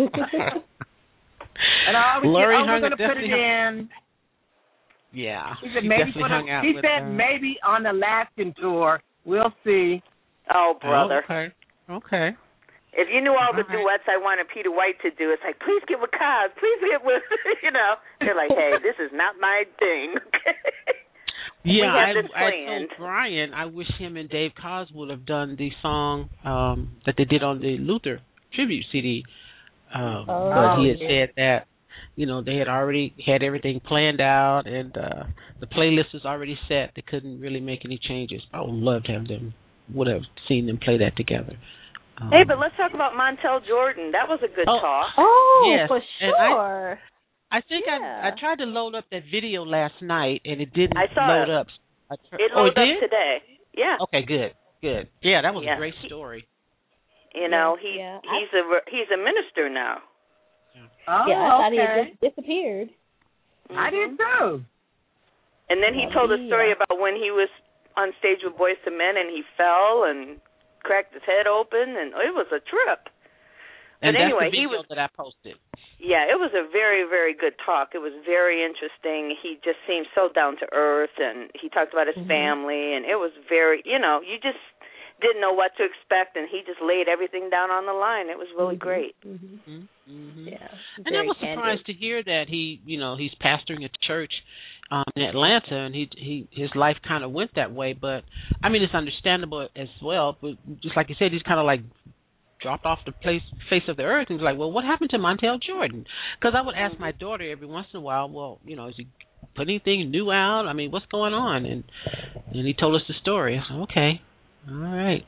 and I was,
Lori
I was gonna put it in.
Yeah.
She said maybe
definitely
for the,
hung out
She
with,
said maybe on the Alaskan tour. We'll see.
oh, brother.
Okay. Okay.
If you knew all the
All right.
duets I wanted Peter White to do, it's like, please get with Koz, please get with, you know. They're like, hey, this is not my thing.
Yeah, I, I
planned.
told Brian I wish him and Dave Koz would have done the song um that they did on the Luther tribute CD. Um
Oh,
but he had
yeah.
said that you know they had already had everything planned out and uh the playlist was already set. They couldn't really make any changes. I would love to have them would have seen them play that together. Um,
hey, but let's talk about Montel Jordan. That was a good
Oh.
talk.
Oh,
Yes,
for
and I-
sure.
I think
Yeah.
I I tried to load up that video last night and it didn't
I saw
load
it.
up. I tr-
It
oh,
loaded
it
up today. Yeah.
Okay, good, good. Yeah, that was
Yeah.
a great story.
You know, he
Yeah,
he's a he's a minister now.
Oh,
yeah, I thought he had just disappeared.
I
Mhm.
did too.
And then he
Well,
told a story about when he was on stage with Boyz II Men and he fell and cracked his head open and it was a trip.
And
But
that's
anyway,
the
he
video
was-
that I posted.
Yeah, it was a very, very good talk. It was very interesting. He just seemed so down to earth, and he talked about his
Mhm.
family, and it was very, you know, you just didn't know what to expect, and he just laid everything down on the line. It was really
Mhm.
great.
Mm-hmm.
Mm-hmm.
Yeah.
And I
very
was
candid.
surprised to hear that he, you know, he's pastoring a church um in Atlanta and he he his life kind of went that way, but I mean it's understandable as well, but just like you said he's kind of like dropped off the place face of the earth and was like, "Well, what happened to Montel Jordan?" Cuz I would ask my daughter every once in a while, "Well, you know, is he put anything new out? I mean, what's going on?" And and he told us the story. I said, "Okay. All right."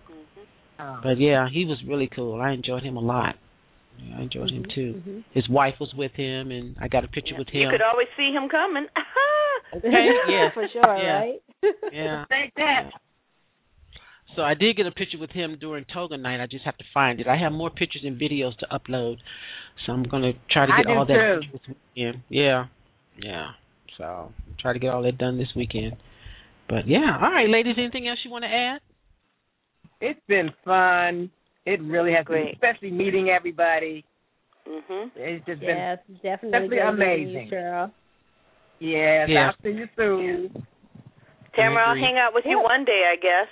Oh.
But yeah, he was really cool. I enjoyed him a lot. Yeah, I enjoyed him too.
Mhm.
His wife was with him, and I got a picture
Yeah.
with him.
You could always see him coming.
Okay, yeah.
for sure,
Yeah.
right?
Yeah.
Take that.
So I did get a picture with him during Toga night. I just have to find it. I have more pictures and videos to upload, so I'm gonna try to get
do
all that
too.
done this. Yeah, yeah. So try to get all that done this weekend. But yeah, all right, ladies. Anything else you want to add?
It's been fun. It really has been, especially meeting everybody.
mhm.
It's just
Yes, definitely.
Definitely
great
amazing.
You, Cheryl.
been yes.
Yeah.
I'll see you soon.
Tamara, I'll hang out with you one day, I guess.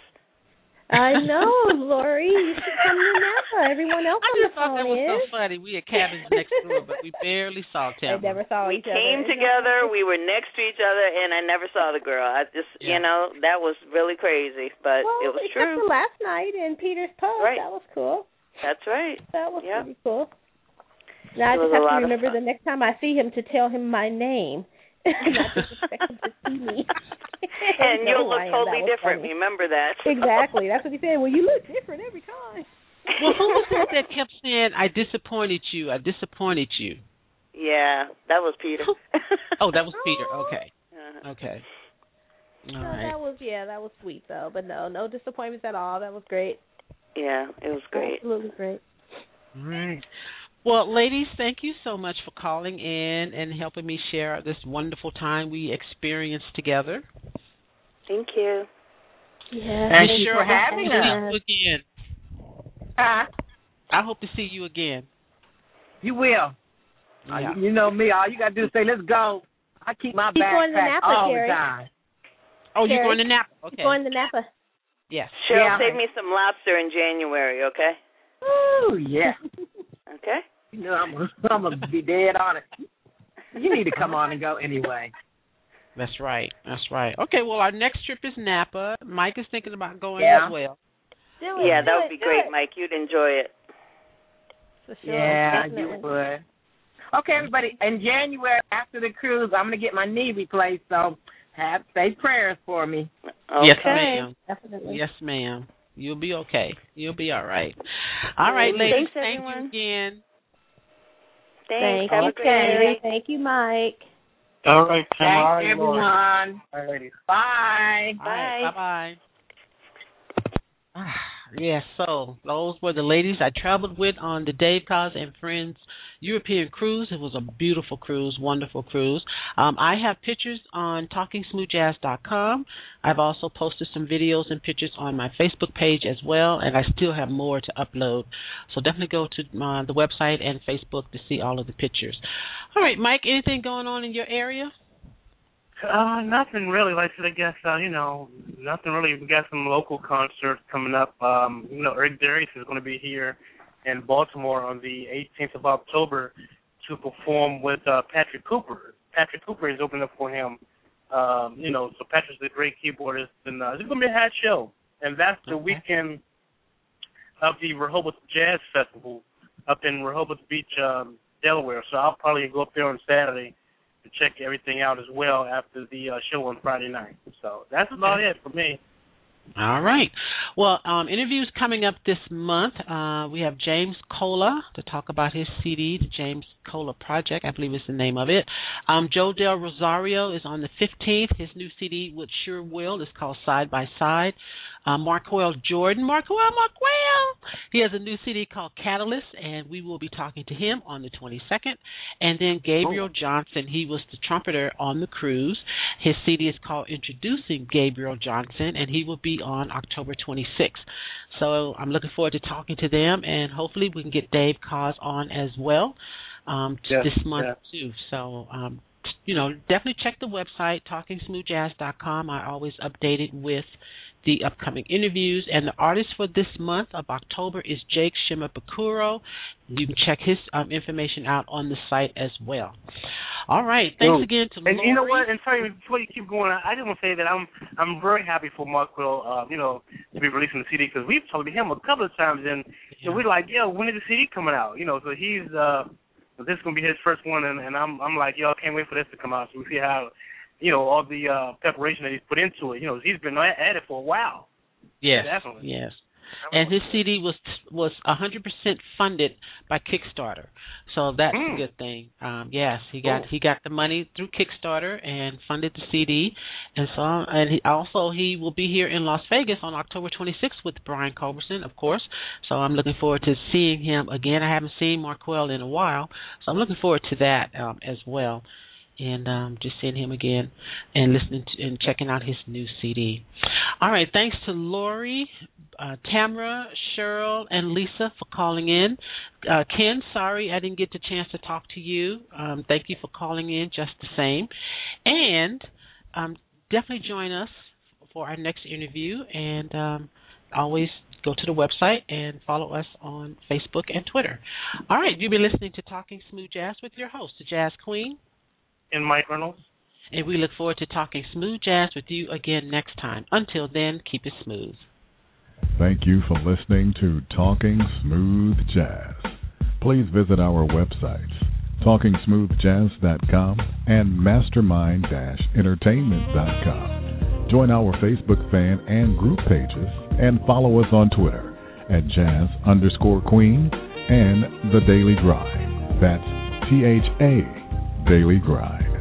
I know, Lori. You should come to Napa. Everyone else
I
on the
just thought
phone
that was
is.
so funny. We had cabins next door, but we barely saw
They
Tamara.
never saw
we
each other.
We came together, we were next to each other, and I never saw the girl. I just,
Yeah.
you know, that was really crazy, but
well,
it was
except
true.
for last night in Peter's Pub.
Right.
That was cool.
That's right.
That was
Yep.
pretty cool. Now I
It was
just have to remember the next time I see him to tell him my name. Not just expect him to see me.
And
Know
you'll look totally different.
funny.
Remember that.
Exactly. That's what he said. Well, you look different every time.
Well, who was it that kept saying, "I disappointed you. I disappointed you"?
yeah, that was Peter.
Oh, that was Peter. Okay,
Uh-huh.
okay. All
No,
right.
that was yeah, that was sweet though. But no, no disappointments at all. That was great.
Yeah, it was great.
Absolutely great.
All right. Well, ladies, thank you so much for calling in and helping me share this wonderful time we experienced together.
Thank you.
Yeah.
Thank
And
you
Cheryl,
for having
to see
us.
you again.
Huh?
I hope to see you again.
You will. Uh,
Yeah.
you know me. All you gotta do is say, "Let's go." I keep my
Keep going to
backpack
Napa,
all
Terry.
the time.
Oh, you're going to Napa? Okay.
Going to Napa.
Yes.
Cheryl,
Yeah.
save me some lobster in January, okay?
Oh yeah.
Okay.
You know I'm gonna, I'm gonna be dead on it. You need to come on and go anyway.
That's right. That's right. Okay. Well, our next trip is Napa. Mike is thinking about going
Yeah.
as well.
Do it.
Yeah,
do
that
it,
would be great,
it.
Mike. You'd enjoy it.
For sure.
Yeah, you would. Okay, everybody. In January after the cruise, I'm gonna get my knee replaced. So have say prayers for me.
Okay.
Yes, ma'am.
Definitely.
Yes, ma'am. You'll be okay. You'll be all right. All right,
Thanks,
ladies. Thank
everyone.
you again.
Thanks.
Thank
Have
you,
a great day.
Thank you, Mike.
All right,
Thanks, everyone.
All righty.
Bye.
Bye.
Bye bye. Yes, so those were the ladies I traveled with on the Dave Koz and Friends European cruise. It was a beautiful cruise, wonderful cruise. Um, I have pictures on TalkingSmoothJazz.com. I've also posted some videos and pictures on my Facebook page as well, and I still have more to upload. So definitely go to uh, the website and Facebook to see all of the pictures. All right, Mike, anything going on in your area?
Uh, nothing really. Like I said, I guess uh, you know, nothing really. We got some local concerts coming up. Um, you know, Eric Darius is going to be here in Baltimore on the 18th of October to perform with uh, Patrick Cooper. Patrick Cooper is opening up for him. Um, you know, so Patrick's a great keyboardist, and uh, it's going to be a hot show. And that's the
Okay.
weekend of the Rehoboth Jazz Festival up in Rehoboth Beach, um, Delaware. So I'll probably go up there on Saturday to check everything out as well after the uh, show on Friday night. So that's about it for me.
All right. Well, um, interviews coming up this month. Uh, we have James Cola to talk about his CD, the James Cola Project, I believe is the name of it. Um, Joe Del Rosario is on the 15th. His new CD which Sure Will is called Side by Side uh, Marqueal Jordan. Marqueal, Marqueal. He has a new CD called Catalyst, and we will be talking to him on the 22nd. And then Gabriel oh. Johnson. He was the trumpeter on the cruise. His CD is called Introducing Gabriel Johnson, and he will be on October 26th. So I'm looking forward to talking to them, and hopefully we can get Dave Koz on as well um, yes, this month too. So um, you know, definitely check the website talkingsmoothjazz.com. I always update it with the upcoming interviews. And the artist for this month of October is Jake Shimabukuro. You can check his um, information out on the site as well. All right. Thanks again to Mark.
And
Lori.
you know what? And sorry, before you keep going, I just want to say that I'm I'm very happy for Mark Will, uh, you know, to be releasing the CD because we've talked to him a couple of times, and know, we're like, yeah, when is the CD coming out? You know, so he's uh, this is gonna be his first one, and, and I'm I'm like, yo, I can't wait for this to come out so we see how you know, all the uh, preparation that he's put into it. You know, he's been at it for a while.
Yes,
Definitely.
yes. And his CD was was a hundred percent funded by Kickstarter, so that's mm. a hmm. good thing. Um, yes, he got he got the money through Kickstarter and funded the CD, and so and he also he will be here in Las Vegas on October 26th with Brian Culbertson, of course. So I'm looking forward to seeing him again. I haven't seen Marqueal in a while, so I'm looking forward to that um, as well and um, just seeing him again and listening to, and checking out his new CD. All right, thanks to Lori, uh, Tamara, Cheryl, and Lisa for calling in. Uh, Ken, sorry I didn't get the chance to talk to you. Um, thank you for calling in just the same. And um, definitely join us for our next interview and um, always go to the website and follow us on Facebook and Twitter. All right, you've been listening to Talking Smooth Jazz with your host, the Jazz Queen,
and Mike Reynolds.
And we look forward to talking smooth jazz with you again next time. Until then, keep it smooth.
Thank you for listening to Talking Smooth Jazz. Please visit our websites, talkingsmoothjazz.com and mastermind-entertainment.com. Join our Facebook fan and group pages and follow us on Twitter at jazz underscore queen and the daily grind. That's T H A Daily Grind.